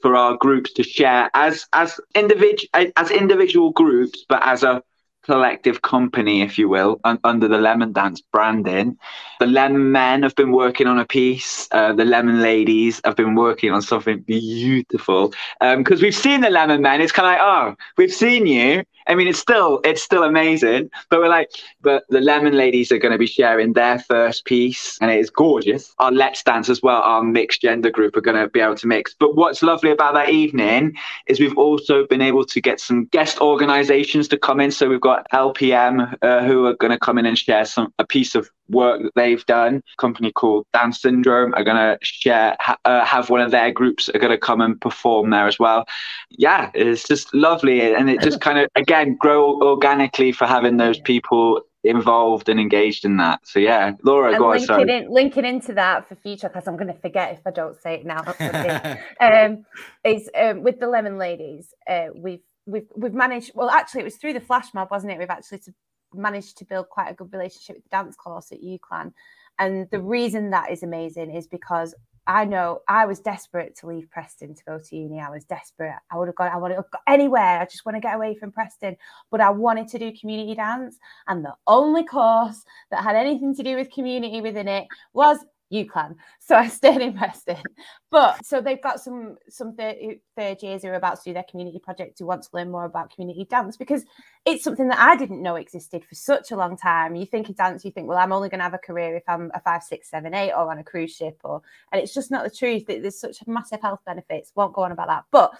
for our groups to share as as individual as individual groups but as a collective company, if you will, un- under the Lemon Dance branding. The Lemon Men have been working on a piece. Uh, the Lemon Ladies have been working on something beautiful. Because um, we've seen the Lemon Men, it's kind of like, oh, we've seen you. I mean, it's still it's still amazing, but we're like, but the Lemon Ladies are going to be sharing their first piece, and it is gorgeous. Our Let's Dance as well, our mixed gender group are going to be able to mix. But what's lovely about that evening is we've also been able to get some guest organisations to come in. So we've got got LPM uh, who are going to come in and share some a piece of work that they've done. A company called Down Syndrome are going to share ha- uh, have one of their groups are going to come and perform there as well. Yeah, it's just lovely, and it just kind of again grow organically for having those people involved and engaged in that. So yeah, Laura, and go on. linking, Sorry. in, linking into that for future, because I'm going to forget if I don't say it now. (laughs) um, is um, with the Lemon Ladies, uh, we've we've we've managed. Well, actually, it was through the flash mob, wasn't it? We've actually to, managed to build quite a good relationship with the dance course at UCLan, and the reason that is amazing is because I know I was desperate to leave Preston to go to uni. I was desperate. I would have gone, I would have gone anywhere. I just want to get away from Preston. But I wanted to do community dance. And the only course that had anything to do with community within it was UCLan. So I (laughs) stayed in Preston. But so they've got some some third, third years who are about to do their community project who want to learn more about community dance because it's something that I didn't know existed for such a long time. You think of dance, you think, well, I'm only going to have a career if I'm a five, six, seven, eight, or on a cruise ship, or and it's just not the truth. There's such massive health benefits. Won't go on about that, but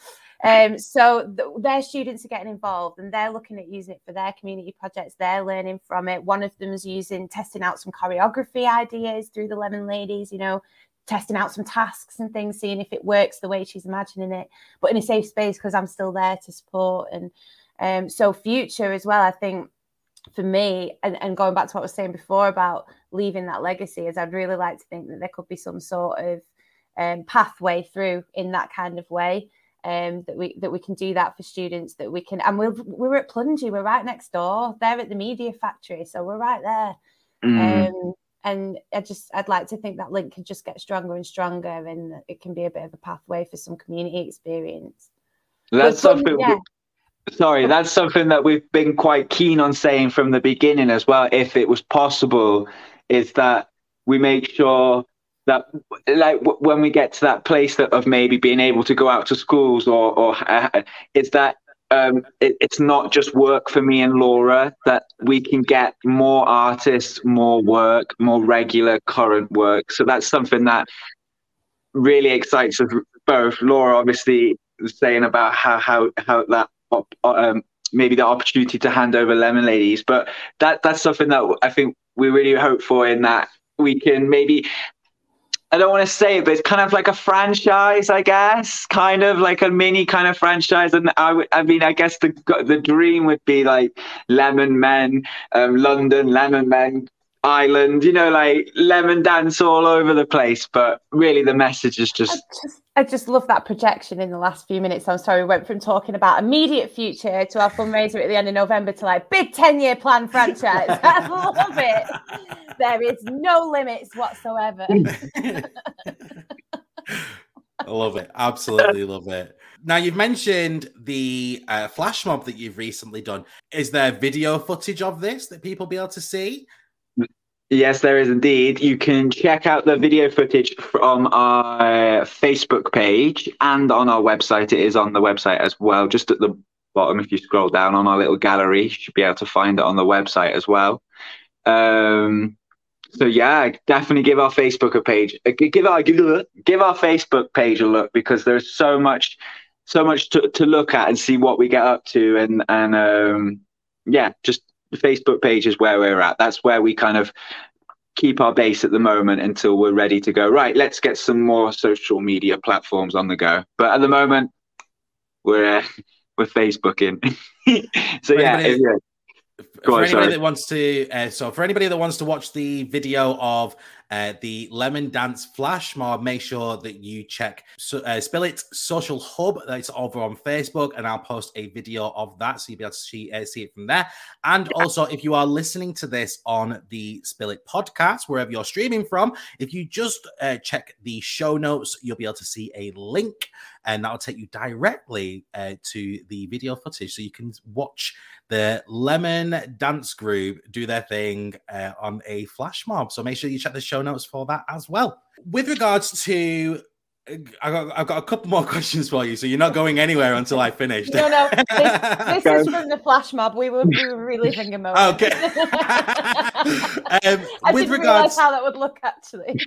um, so th- their students are getting involved and they're looking at using it for their community projects. They're learning from it. One of them is using testing out some choreography ideas through the Lemon Ladies. You know, testing out some tasks and things, seeing if it works the way she's imagining it, but in a safe space because I'm still there to support. And um, so, future as well, I think for me, and, and going back to what I was saying before about leaving that legacy, is I'd really like to think that there could be some sort of um, pathway through in that kind of way. Um, that we that we can do that for students that we can and we're we're at Plungy we're right next door they're at the media factory so we're right there Mm. um, and I just I'd like to think that link can just get stronger and stronger, and it can be a bit of a pathway for some community experience. That's But, something. yeah. Sorry, that's something that we've been quite keen on saying from the beginning as well. If it was possible, is that we make sure that, like, w- when we get to that place that of maybe being able to go out to schools, or, or uh, it's that um, it, it's not just work for me and Laura. That we can get more artists, more work, more regular current work. So that's something that really excites us both. Laura obviously saying about how how how that um, maybe the opportunity to hand over lemon ladies, but that that's something that I think we really hope for in that we can maybe. I don't want to say it, but it's kind of like a franchise, I guess, kind of like a mini kind of franchise. And I, would- I mean, I guess the the dream would be like Lemon Men, um, London, Lemon Men, Ireland, you know, like lemon dance all over the place. But really, the message is I just just, I just love that projection in the last few minutes. I'm sorry, we went from talking about immediate future to our fundraiser at the end of November to like big 10 year plan franchise. (laughs) I love it. There is no limits whatsoever. (laughs) I love it. Absolutely love it. Now, you've mentioned the uh, flash mob that you've recently done. Is there video footage of this that people be able to see? Yes, there is indeed. You can check out the video footage from our Facebook page and on our website. It is on the website as well. Just at the bottom, if you scroll down on our little gallery, you should be able to find it on the website as well. Um, so yeah, definitely give our Facebook a page. uh, Give our give, give our Facebook page a look because there's so much, so much to, to look at and see what we get up to and and um, yeah, just the Facebook page is where we're at. That's where we kind of keep our base at the moment until we're ready to go. Right, let's get some more social media platforms on the go. But at the moment, we're uh, (laughs) we're Facebooking. (laughs) so yeah, if- yeah. For on, anybody sorry. that wants to, uh, so for anybody that wants to watch the video of uh, the Lemon Dance Flash Mob, make sure that you check so, uh, Spill It Social Hub. That's over on Facebook, and I'll post a video of that so you'll be able to see, uh, see it from there. And also, if you are listening to this on the Spill It podcast, wherever you're streaming from, if you just uh, check the show notes, you'll be able to see a link, and that'll take you directly uh, to the video footage so you can watch the Lemon Dance Group do their thing uh, on a flash mob. So make sure you check the show notes for that as well. With regards to, I got, I've got a couple more (laughs) questions for you, so you're not going anywhere until I finish. No, no, (laughs) this, this is from the flash mob. We were, we were reliving a moment. Okay. (laughs) um, I with didn't regards, realize how that would look actually.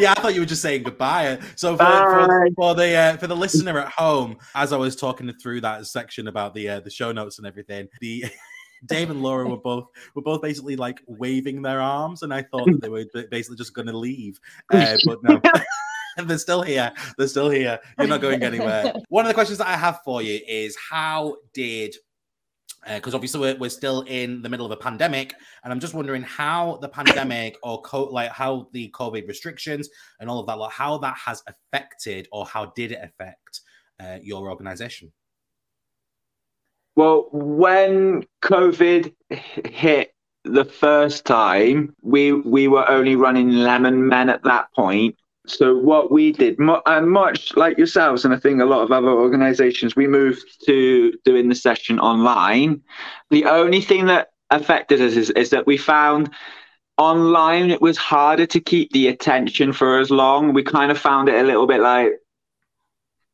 yeah, I thought you were just saying goodbye. So for, Bye. for, for the uh, for the listener at home, as I was talking through that section about the uh, the show notes and everything, the Dave and Laura were both were both basically like waving their arms, and I thought that they were basically just going to leave, uh, but no. (laughs) They're still here. They're still here. You're not going anywhere. (laughs) One of the questions that I have for you is how did because uh, obviously we're, we're still in the middle of a pandemic and i'm just wondering how the pandemic or co- like how the covid restrictions and all of that like how that has affected or how did it affect uh, your organization well when covid hit the first time we we were only running lemon men at that point so what we did, and much like yourselves, and I think a lot of other organisations, we moved to doing the session online. The only thing that affected us is, is that we found online it was harder to keep the attention for as long. We kind of found it a little bit like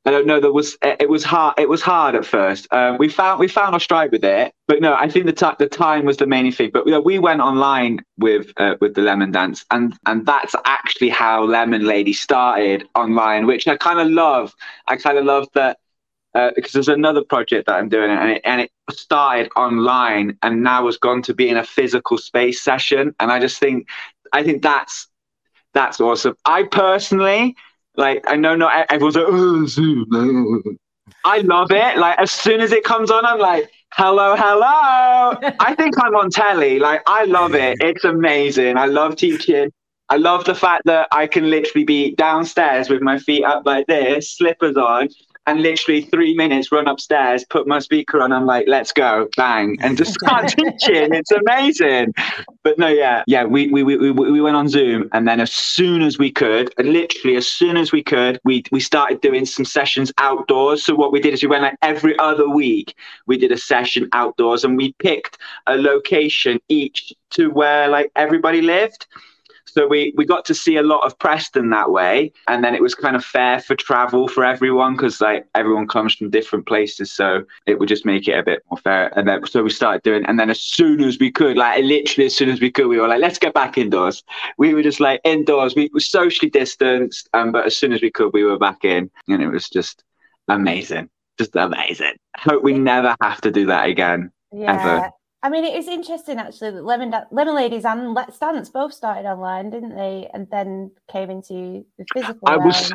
I don't know. There was it was hard. It was hard at first. Um, we found we found our stride with it, but no, I think the t- the time was the main thing. But you know, we went online with uh, with the Lemon Dance, and and that's actually how Lemon Lady started online, which I kind of love. I kind of love that uh, because there's another project that I'm doing, and it, and it started online, and now has gone to being a physical space session, and I just think I think that's that's awesome. I personally like I know not everyone's like, oh, Zoom. I love it. Like as soon as it comes on, I'm like, hello, hello. I think I'm on telly. Like I love it. It's amazing. I love teaching. I love the fact that I can literally be downstairs with my feet up like this, slippers on, and literally three minutes run upstairs, put my speaker on, I'm like, let's go, bang, and just (laughs) start teaching. It's amazing. But no, yeah, yeah, we, we, we, we went on Zoom and then as soon as we could, literally as soon as we could, we, we started doing some sessions outdoors. So what we did is we went like every other week, we did a session outdoors and we picked a location each to where like everybody lived. So we, we got to see a lot of Preston that way. And then it was kind of fair for travel for everyone because like everyone comes from different places. So it would just make it a bit more fair. And then so we started doing, and then as soon as we could, like literally as soon as we could, we were like, let's get back indoors. We were just like indoors. We were socially distanced, um, but as soon as we could, we were back in. And it was just amazing. Just amazing. Hope we never have to do that again. Yeah. Ever. I mean, it is interesting actually that Lemon, Lemon Ladies and Let's Dance both started online, didn't they? And then came into the physical. I was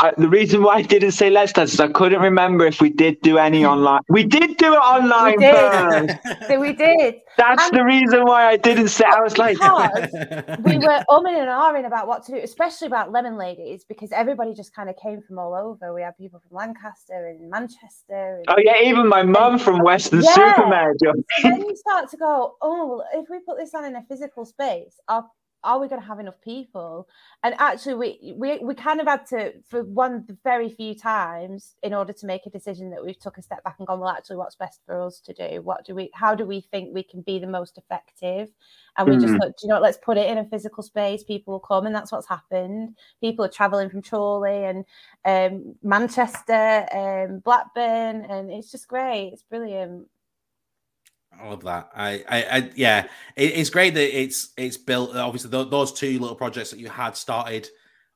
I, the reason why I didn't say Let's Dance is I couldn't remember if we did do any online. We did do it online we did. (laughs) so we did. That's and the reason why I didn't say. I was like, (laughs) we were umming and ahhing about what to do, especially about Lemon Ladies, because everybody just kind of came from all over. We had people from Lancaster and Manchester. And, oh yeah, even my mum from Weston yeah. Supermare. So then you start to go, oh, if we put this on in a physical space, our are we going to have enough people? And actually we we, we kind of had to for one very few times in order to make a decision that we've took a step back and gone well actually what's best for us to do? What do we how do we think we can be the most effective? And we mm. just hmm. thought you know what, let's put it in a physical space. People will come and that's what's happened. People are traveling from Chorley and um, manchester and blackburn and it's just great. It's brilliant I love that. I, I, I yeah, it, it's great that it's it's built. Obviously, th- those two little projects that you had started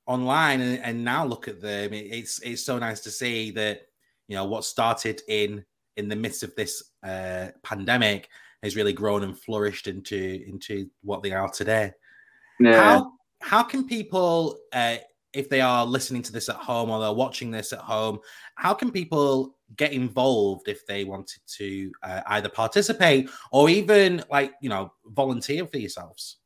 online, and, and now look at them. It, it's it's so nice to see that you know what started in in the midst of this uh, pandemic has really grown and flourished into into what they are today. Yeah. How how can people, uh, if they are listening to this at home or they're watching this at home, how can people get involved if they wanted to uh, either participate or even like you know volunteer for yourselves?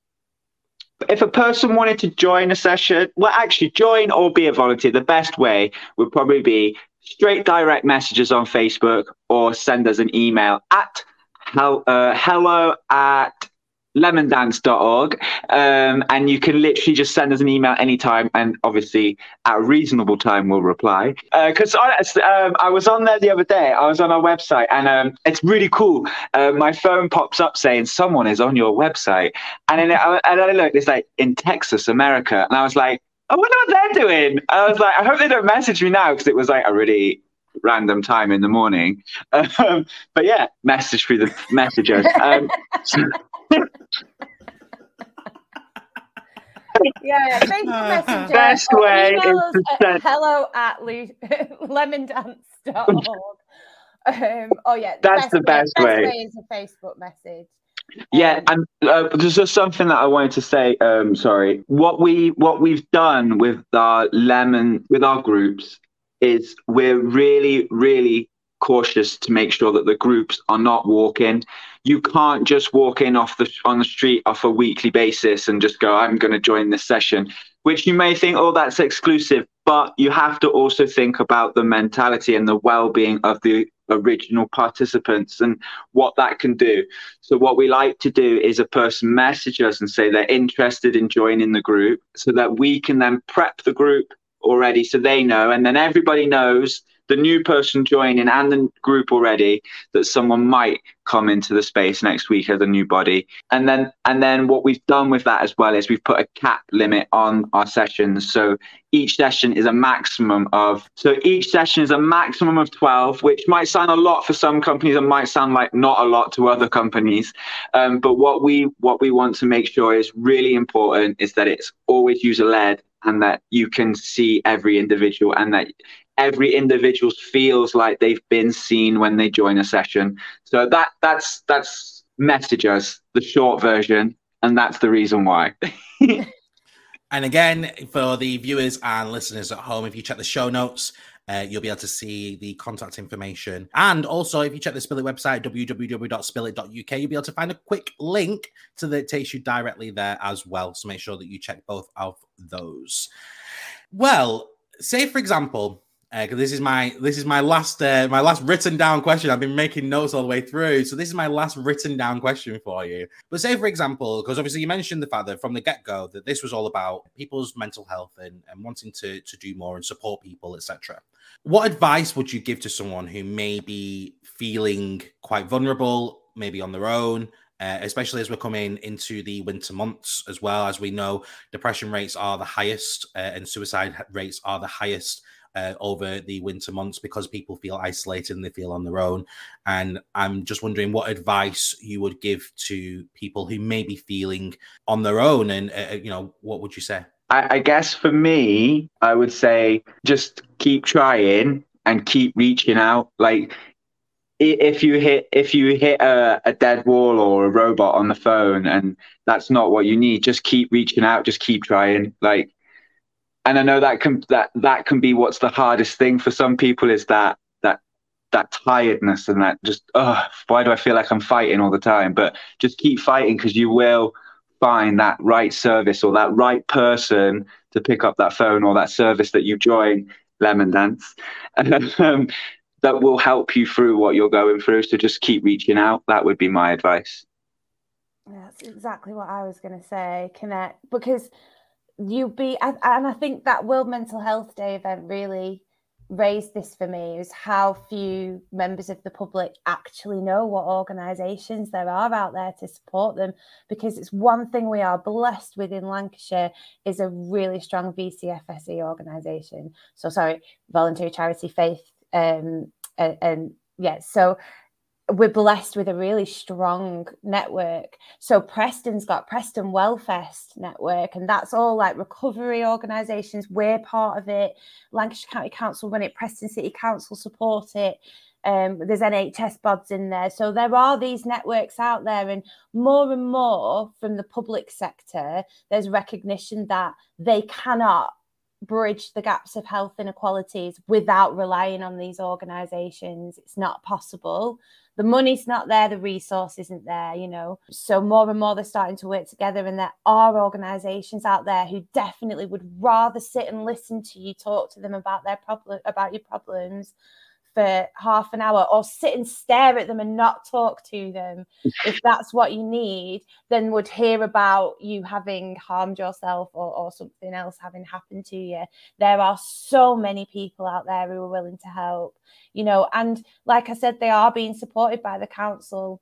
If a person wanted to join a session well actually join or be a volunteer the best way would probably be straight direct messages on facebook or send us an email at uh, hello at lemondance.org um, and you can literally just send us an email anytime and obviously at a reasonable time we'll reply because uh, I, um, I was on there the other day i was on our website and um, it's really cool uh, my phone pops up saying someone is on your website and then I, and I look it's like in texas america and i was like I wonder what they're doing. I was like, I hope they don't message me now because it was like a really random time in the morning. (laughs) Um, but yeah, message through the messages. Um, (laughs) (laughs) (laughs) yeah, Facebook Messenger. Best way is to send... hello at le- (laughs) lemondance.org. Um, oh yeah, That's the best way. is a Facebook message. Yeah, Um, and uh, there's just something that I wanted to say. Um, sorry, what we what we've done with our lemon with our groups is we're really really cautious to make sure that the groups are not walking. You can't just walk in off the on the street off a weekly basis and just go, I'm going to join this session, which you may think, oh, that's exclusive, but you have to also think about the mentality and the well-being of the original participants and what that can do. So what we like to do is a person message us and say they're interested in joining the group so that we can then prep the group already so they know and then everybody knows the new person joining and the group already that someone might come into the space next week as a new body. And then and then what we've done with that as well is we've put a cap limit on our sessions. So each session is a maximum of so each session is a maximum of 12 which might sound a lot for some companies and might sound like not a lot to other companies. Um, but what we what we want to make sure is really important is that it's always user led and that you can see every individual and that every individual feels like they've been seen when they join a session so that that's that's us the short version and that's the reason why (laughs) And again, for the viewers and listeners at home, if you check the show notes, uh, you'll be able to see the contact information. And also, if you check the Spill It website, www.spillit.uk, you'll be able to find a quick link to that takes you directly there as well. So make sure that you check both of those. Well, say for example, because this is my this is my last uh, my last written down question. I've been making notes all the way through, so this is my last written down question for you. But say for example, because obviously you mentioned the fact that from the get go that this was all about people's mental health and, and wanting to to do more and support people, etc. What advice would you give to someone who may be feeling quite vulnerable, maybe on their own? Uh, especially as we're coming into the winter months, as well as we know, depression rates are the highest uh, and suicide rates are the highest uh, over the winter months because people feel isolated and they feel on their own. And I'm just wondering what advice you would give to people who may be feeling on their own. And, uh, you know, what would you say? I, I guess for me i would say just keep trying and keep reaching out like if you hit if you hit a, a dead wall or a robot on the phone and that's not what you need just keep reaching out just keep trying like and i know that can that that can be what's the hardest thing for some people is that that that tiredness and that just oh why do i feel like i'm fighting all the time? But just keep fighting because you will find that right service or that right person to pick up that phone or that service that you join lemon dance (laughs) um, that will help you through what you're going through. So just keep reaching out. That would be my advice. That's exactly what I was going to say. Connect because you be and I think that World Mental Health Day event really raised this for me is how few members of the public actually know what organisations there are out there to support them because it's one thing we are blessed with in Lancashire is a really strong VCFSE organisation. So sorry voluntary charity faith um and, and yeah so we're blessed with a really strong network. So Preston's got Preston Wellfest network, and that's all like recovery organisations. We're part of it. Lancashire County Council run it. Preston City Council support it. Um, there's NHS bods in there, so there are these networks out there, and more and more from the public sector, there's recognition that they cannot bridge the gaps of health inequalities without relying on these organisations. It's not possible the money's not there, the resource isn't there, you know. So more and more they're starting to work together, and there are organisations out there who definitely would rather sit and listen to you talk to them about their problem, about your problems, for half an hour, or sit and stare at them and not talk to them, (laughs) if that's what you need, then would hear about you having harmed yourself or, or something else having happened to you. There are so many people out there who are willing to help you know and like i said they are being supported by the council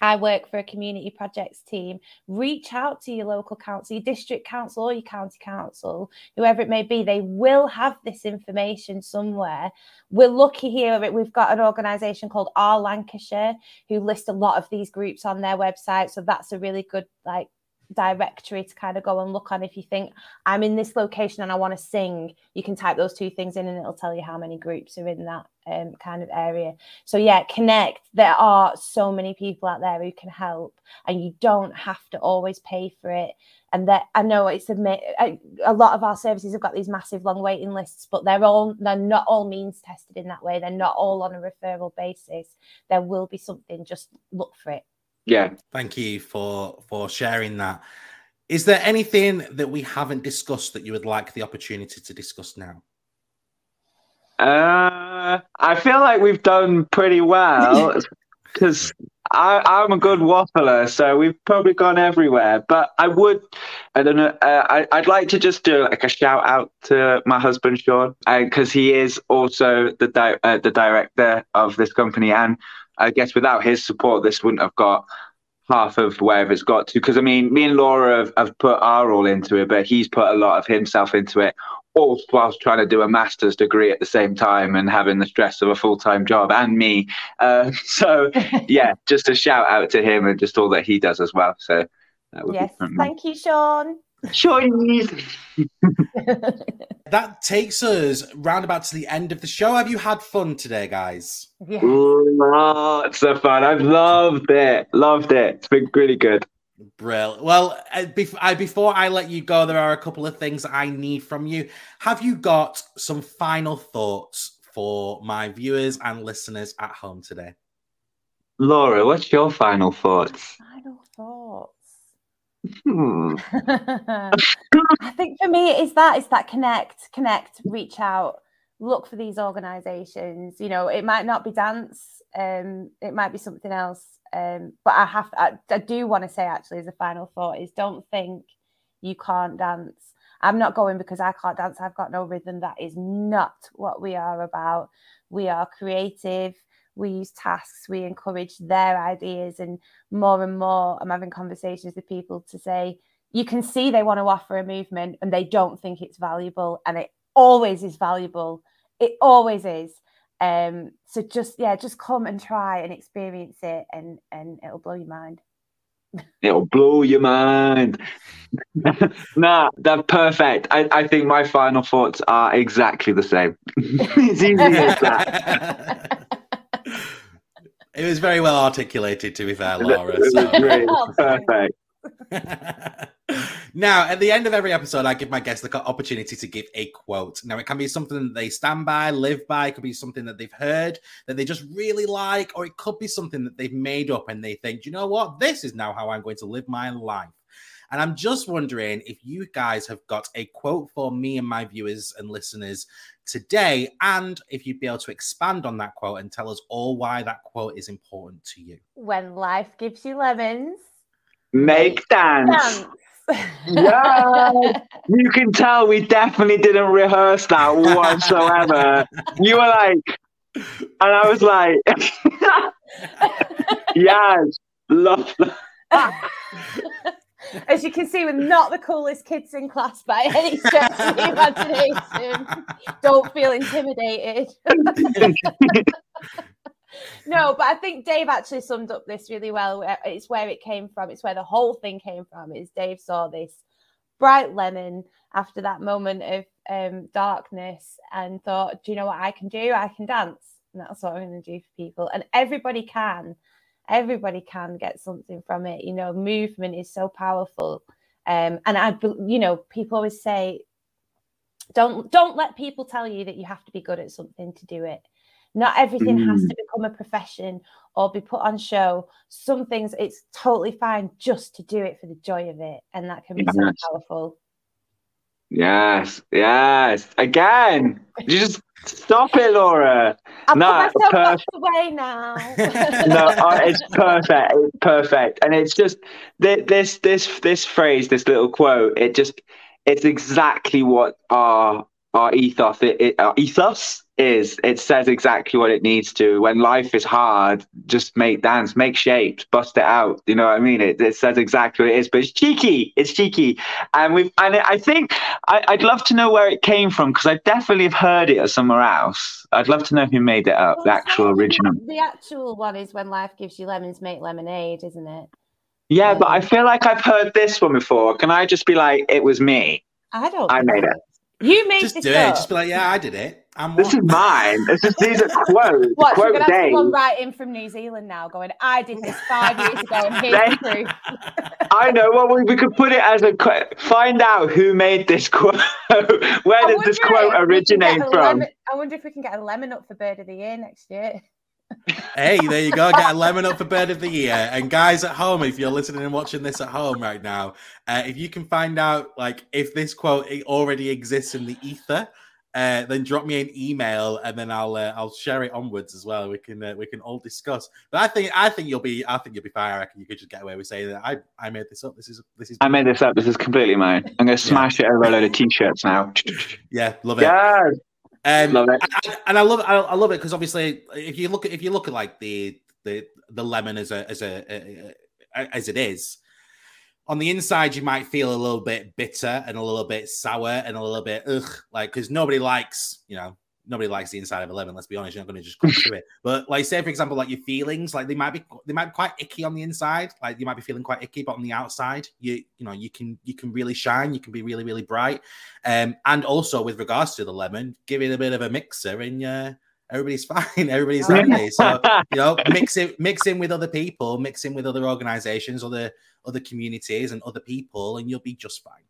I work for a community projects team. Reach out to your local council, your district council, or your county council, whoever it may be. They will have this information somewhere. We're lucky here we've got an organisation called Our Lancashire who list a lot of these groups on their website. So that's a really good like directory to kind of go and look on. If you think I'm in this location and I want to sing, you can type those two things in and it'll tell you how many groups are in that um, kind of area. So yeah, connect. There are so many people out there who can help, and you don't have to always pay for it. And that I know it's a, a lot of our services have got these massive long waiting lists, but they're all they're not all means tested in that way. They're not all on a referral basis. There will be something. Just look for it. Yeah. Thank you for for sharing that. Is there anything that we haven't discussed that you would like the opportunity to discuss now? Uh, I feel like we've done pretty well (laughs) because I'm a good waffler, so we've probably gone everywhere. But I would, I don't know, uh, I, would like to just do like a shout out to my husband Sean because uh, he is also the di- uh, the director of this company, and I guess without his support, this wouldn't have got half of where it's got to. Because I mean, me and Laura have, have put our all into it, but he's put a lot of himself into it, all whilst trying to do a master's degree at the same time and having the stress of a full time job and me. Uh, (laughs) so (laughs) yeah, just a shout out to him and just all that he does as well. So yes, thank you, Sean. Chinese. (laughs) that takes us roundabout to the end of the show. Have you had fun today, guys? Yeah. Lots of fun. I've loved it. Loved it. It's been really good. Brill. Well, uh, before I let you go, there are a couple of things I need from you. Have you got some final thoughts for my viewers and listeners at home today? Laura, what's your final thoughts? Final thoughts. Hmm. (laughs) I think for me it's that it's that connect, connect, reach out, look for these organizations. You know, it might not be dance, um, it might be something else. Um, but I have I, I do want to say actually as a final thought is don't think you can't dance. I'm not going because I can't dance, I've got no rhythm. That is not what we are about. We are creative we use tasks, we encourage their ideas, and more and more, I'm having conversations with people to say, you can see they want to offer a movement and they don't think it's valuable, and it always is valuable. It always is. Um, so just yeah, just come and try and experience it, and and it'll blow your mind. (laughs) It'll blow your mind. (laughs) nah, that's perfect. I, I think my final thoughts are exactly the same. (laughs) it's easy as that. It was very well articulated, to be fair, Laura. So. Great. Oh, Perfect. (laughs) now, at the end of every episode, I give my guests the opportunity to give a quote. Now, it can be something that they stand by, live by, it could be something that they've heard that they just really like, or it could be something that they've made up and they think, you know what, this is now how I'm going to live my life. And I'm just wondering if you guys have got a quote for me and my viewers and listeners today, and if you'd be able to expand on that quote and tell us all why that quote is important to you. When life gives you lemons, make dance. dance. yeah, (laughs) you can tell we definitely didn't rehearse that whatsoever. you were like, and I was like, (laughs) (laughs) yes, love. (laughs) As you can see, we're not the coolest kids in class by any stretch of the imagination. (laughs) Don't feel intimidated. (laughs) no, but I think Dave actually summed up this really well. It's where it came from. It's where the whole thing came from. Is Dave saw this bright lemon after that moment of um, darkness and thought, "Do you know what I can do? I can dance." And that's what I'm going to do for people. And everybody can everybody can get something from it. You know movement is so powerful. Um, and i you know people always say don't don't let people tell you that you have to be good at something to do it. Not everything mm. has to become a profession or be put on show. Some things it's totally fine just to do it for the joy of it and that can be so powerful yes yes again you just Stop it, Laura. I'll no, put myself away now. (laughs) no, uh, it's perfect. It's perfect, and it's just this this this phrase, this little quote. It just it's exactly what our our ethos it, it, our ethos is it says exactly what it needs to when life is hard just make dance make shapes bust it out you know what i mean it, it says exactly what it is but it's cheeky it's cheeky and we've and i think I, would love to know where it came from because i definitely have heard it somewhere else i'd love to know who made it up well, the actual original the actual one is when life gives you lemons make lemonade isn't it Yeah, but I um, feel like I've heard this one before. Can I just be like, it was me? I don't. I made it. You made Just this do it. Just be like, yeah, I did it. I'm This is mine. This is these are (laughs) quotes. What? We're gonna have days. someone write in from New Zealand now, going, "I did this five years ago, and here's the proof." (laughs) I know. Well, we, we could put it as a qu- find out who made this quote. (laughs) Where I does this quote if we can get originate from? lemon- I wonder if we can get a lemon up for Bird of the Year next year. Hey, there you go. Get a lemon up for bird of the year. And guys at home, if you're listening and watching this at home right now, uh, if you can find out like if this quote it already exists in the ether, uh, then drop me an email and then I'll uh, I'll share it onwards as well. We can uh, we can all discuss. But I think I think you'll be I think you'll be fine. I reckon you could just get away with saying that I I made this up. This is this is I made this up. This is completely mine. I'm going to smash it over a load of t-shirts now. yeah love it. Yeah, Um, love it. and, and I love I, I love it because obviously if you look at if you look at like the the the lemon as a as a, a- as it is on the inside you might feel a little bit bitter and a little bit sour and a little bit ugh like because nobody likes you know nobody likes the inside of a lemon let's be honest you're not going to just go through it but like say for example like your feelings like they might be they might be quite icky on the inside like you might be feeling quite icky but on the outside you you know you can you can really shine you can be really really bright um, and also with regards to the lemon, give it a bit of a mixer and uh, everybody's (laughs) fine. Everybody's happy. So you know, (laughs) mix it, mix in with other people, mix in with other organizations, other other communities, and other people, and you'll be just fine.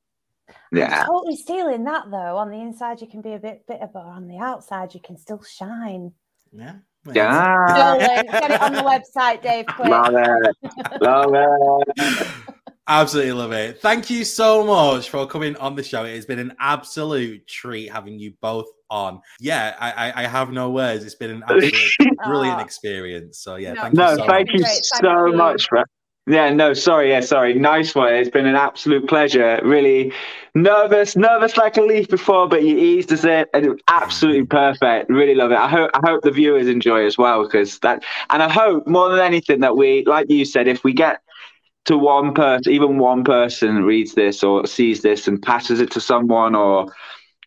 Yeah. Totally stealing that though. On the inside, you can be a bit bitter, but on the outside, you can still shine. Yeah. Yeah. Stolen. (laughs) Get it on the website, Dave. (laughs) Quick. Love it. Love it. Absolutely love it. Thank you so much for coming on the show. It has been an absolute treat having you both on. Yeah, I, I, I have no words. It's been an (laughs) absolute brilliant experience. So yeah, No, thank No, you so thank much. you Great, thank so you. Much for. Yeah, no, sorry, yeah, sorry. Nice one. It's been an absolute pleasure. Really nervous, nervous like a leaf before, but you eased us in, and it was absolutely perfect. Really love it. I hope, I hope the viewers enjoy as well, because that, and I hope more than anything that we, like you said, if we get to one person, even one person reads this or sees this and passes it to someone, or,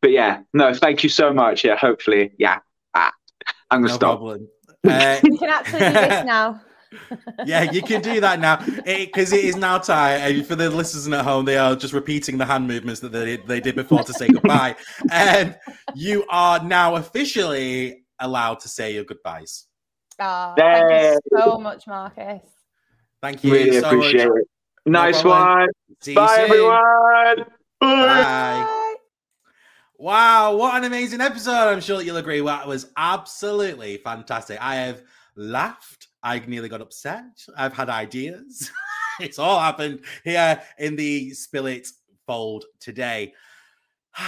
but yeah, no, thank you so much. Yeah, hopefully, yeah. Ah, I'm gonna No stop. problem. Uh, (laughs) You can actually do this now. Yeah, you can do that now because it is now time. And for the listeners at home, they are just repeating the hand movements that they, they did before to say goodbye. (laughs) And you are now officially allowed to say your goodbyes. Oh, thank you so much, Marcus. Thank you Really so appreciate much. it. Nice problem. one. See Bye, everyone. Bye. Bye. Bye. Wow, what an amazing episode. I'm sure that you'll agree. That was absolutely fantastic. I have laughed. I nearly got upset. I've had ideas. (laughs) it's all happened here in the Spill It fold today. (sighs)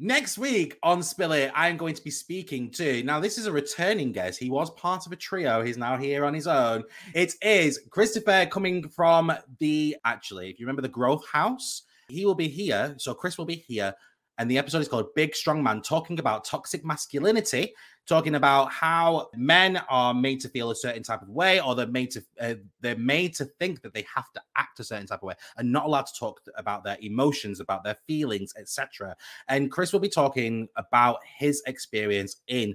Next week on Spill It, I'm going to be speaking to. Now, this is a returning guest. He was part of a trio. He's now here on his own. It is Christopher coming from the, actually, if you remember the Growth House, he will be here. So, Chris will be here and the episode is called Big Strong Man, talking about toxic masculinity, talking about how men are made to feel a certain type of way, or they're made to uh, they're made to think that they have to act a certain type of way, and not allowed to talk about their emotions, about their feelings, etc. And Chris will be talking about his experience in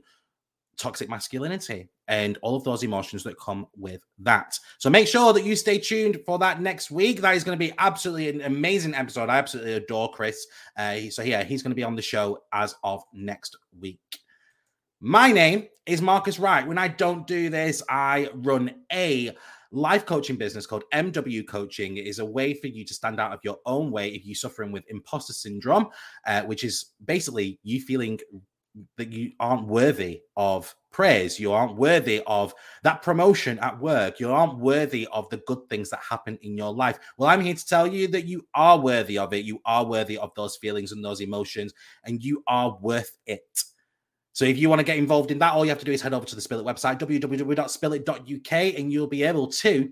toxic masculinity and all of those emotions that come with that. So make sure that you stay tuned for that next week. That is going to be absolutely an amazing episode. I absolutely adore Chris. Uh, so yeah, he's going to be on the show as of next week. My name is Marcus Wright. When I don't do this, I run a life coaching business called MW Coaching. It is a way for you to stand out of your own way if you're suffering with imposter syndrome, uh, which is basically you feeling that you aren't worthy of praise. You aren't worthy of that promotion at work. You aren't worthy of the good things that happen in your life. Well, I'm here to tell you that you are worthy of it. You are worthy of those feelings and those emotions, and you are worth it. So if you want to get involved in that, all you have to do is head over to the Spill It website, www.spillit.uk, and you'll be able to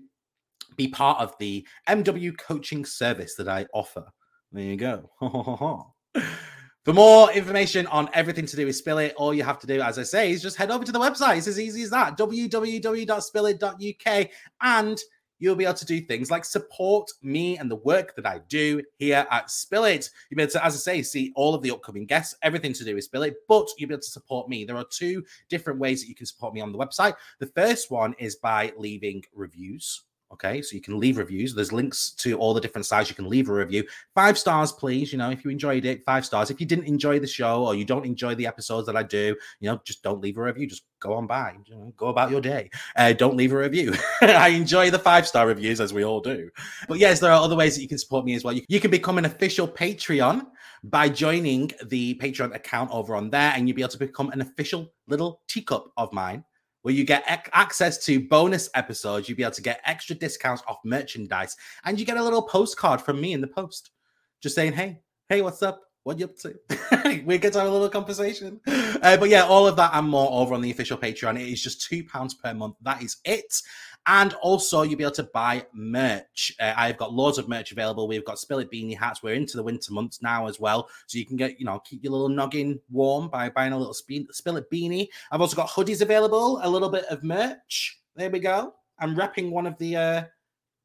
be part of the MW coaching service that I offer. There you go. (laughs) For more information on everything to do with Spill It, all you have to do, as I say, is just head over to the website. It's as easy as that www.spillit.uk. And you'll be able to do things like support me and the work that I do here at Spill It. You'll be able to, as I say, see all of the upcoming guests, everything to do with Spill It, but you'll be able to support me. There are two different ways that you can support me on the website. The first one is by leaving reviews Okay, so you can leave reviews. There's links to all the different sites you can leave a review. Five stars, please. You know, if you enjoyed it, five stars. If you didn't enjoy the show or you don't enjoy the episodes that I do, you know, just don't leave a review. Just go on by, you know, go about your day. Uh, don't leave a review. (laughs) I enjoy the five star reviews as we all do. But yes, there are other ways that you can support me as well. You, you can become an official Patreon by joining the Patreon account over on there, and you'll be able to become an official little teacup of mine where you get access to bonus episodes. You'll be able to get extra discounts off merchandise, and you get a little postcard from me in the post, just saying, "Hey, hey, what's up? What you up to?" (laughs) we get to have a little conversation. Uh, but yeah, all of that and more over on the official Patreon. It is just two pounds per month. That is it. And also, you'll be able to buy merch. Uh, I've got loads of merch available. We've got Spill It Beanie hats. We're into the winter months now as well. So you can get, you know, keep your little noggin warm by buying a little Spill It Beanie. I've also got hoodies available, a little bit of merch. There we go. I'm repping one of the uh,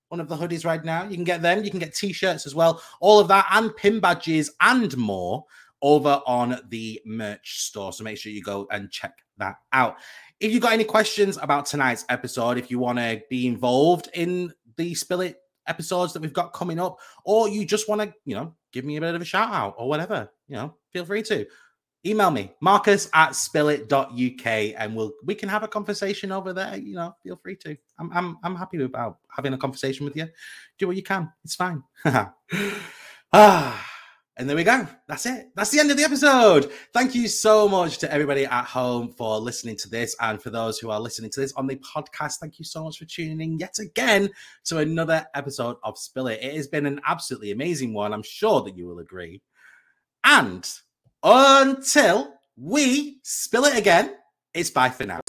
one of the hoodies right now. You can get them. You can get t-shirts as well. All of that and pin badges and more over on the merch store. So make sure you go and check that out. If you've got any questions about tonight's episode, if you want to be involved in the Spill It episodes that we've got coming up, or you just want to, you know, give me a bit of a shout out or whatever, you know, feel free to email me, Marcus at spillit.uk, and we'll we can have a conversation over there. You know, feel free to. I'm I'm I'm happy about having a conversation with you. Do what you can. It's fine. (laughs) ah. And there we go. That's it. That's the end of the episode. Thank you so much to everybody at home for listening to this. And for those who are listening to this on the podcast, thank you so much for tuning in yet again to another episode of Spill It. It has been an absolutely amazing one. I'm sure that you will agree. And until we spill it again, it's bye for now.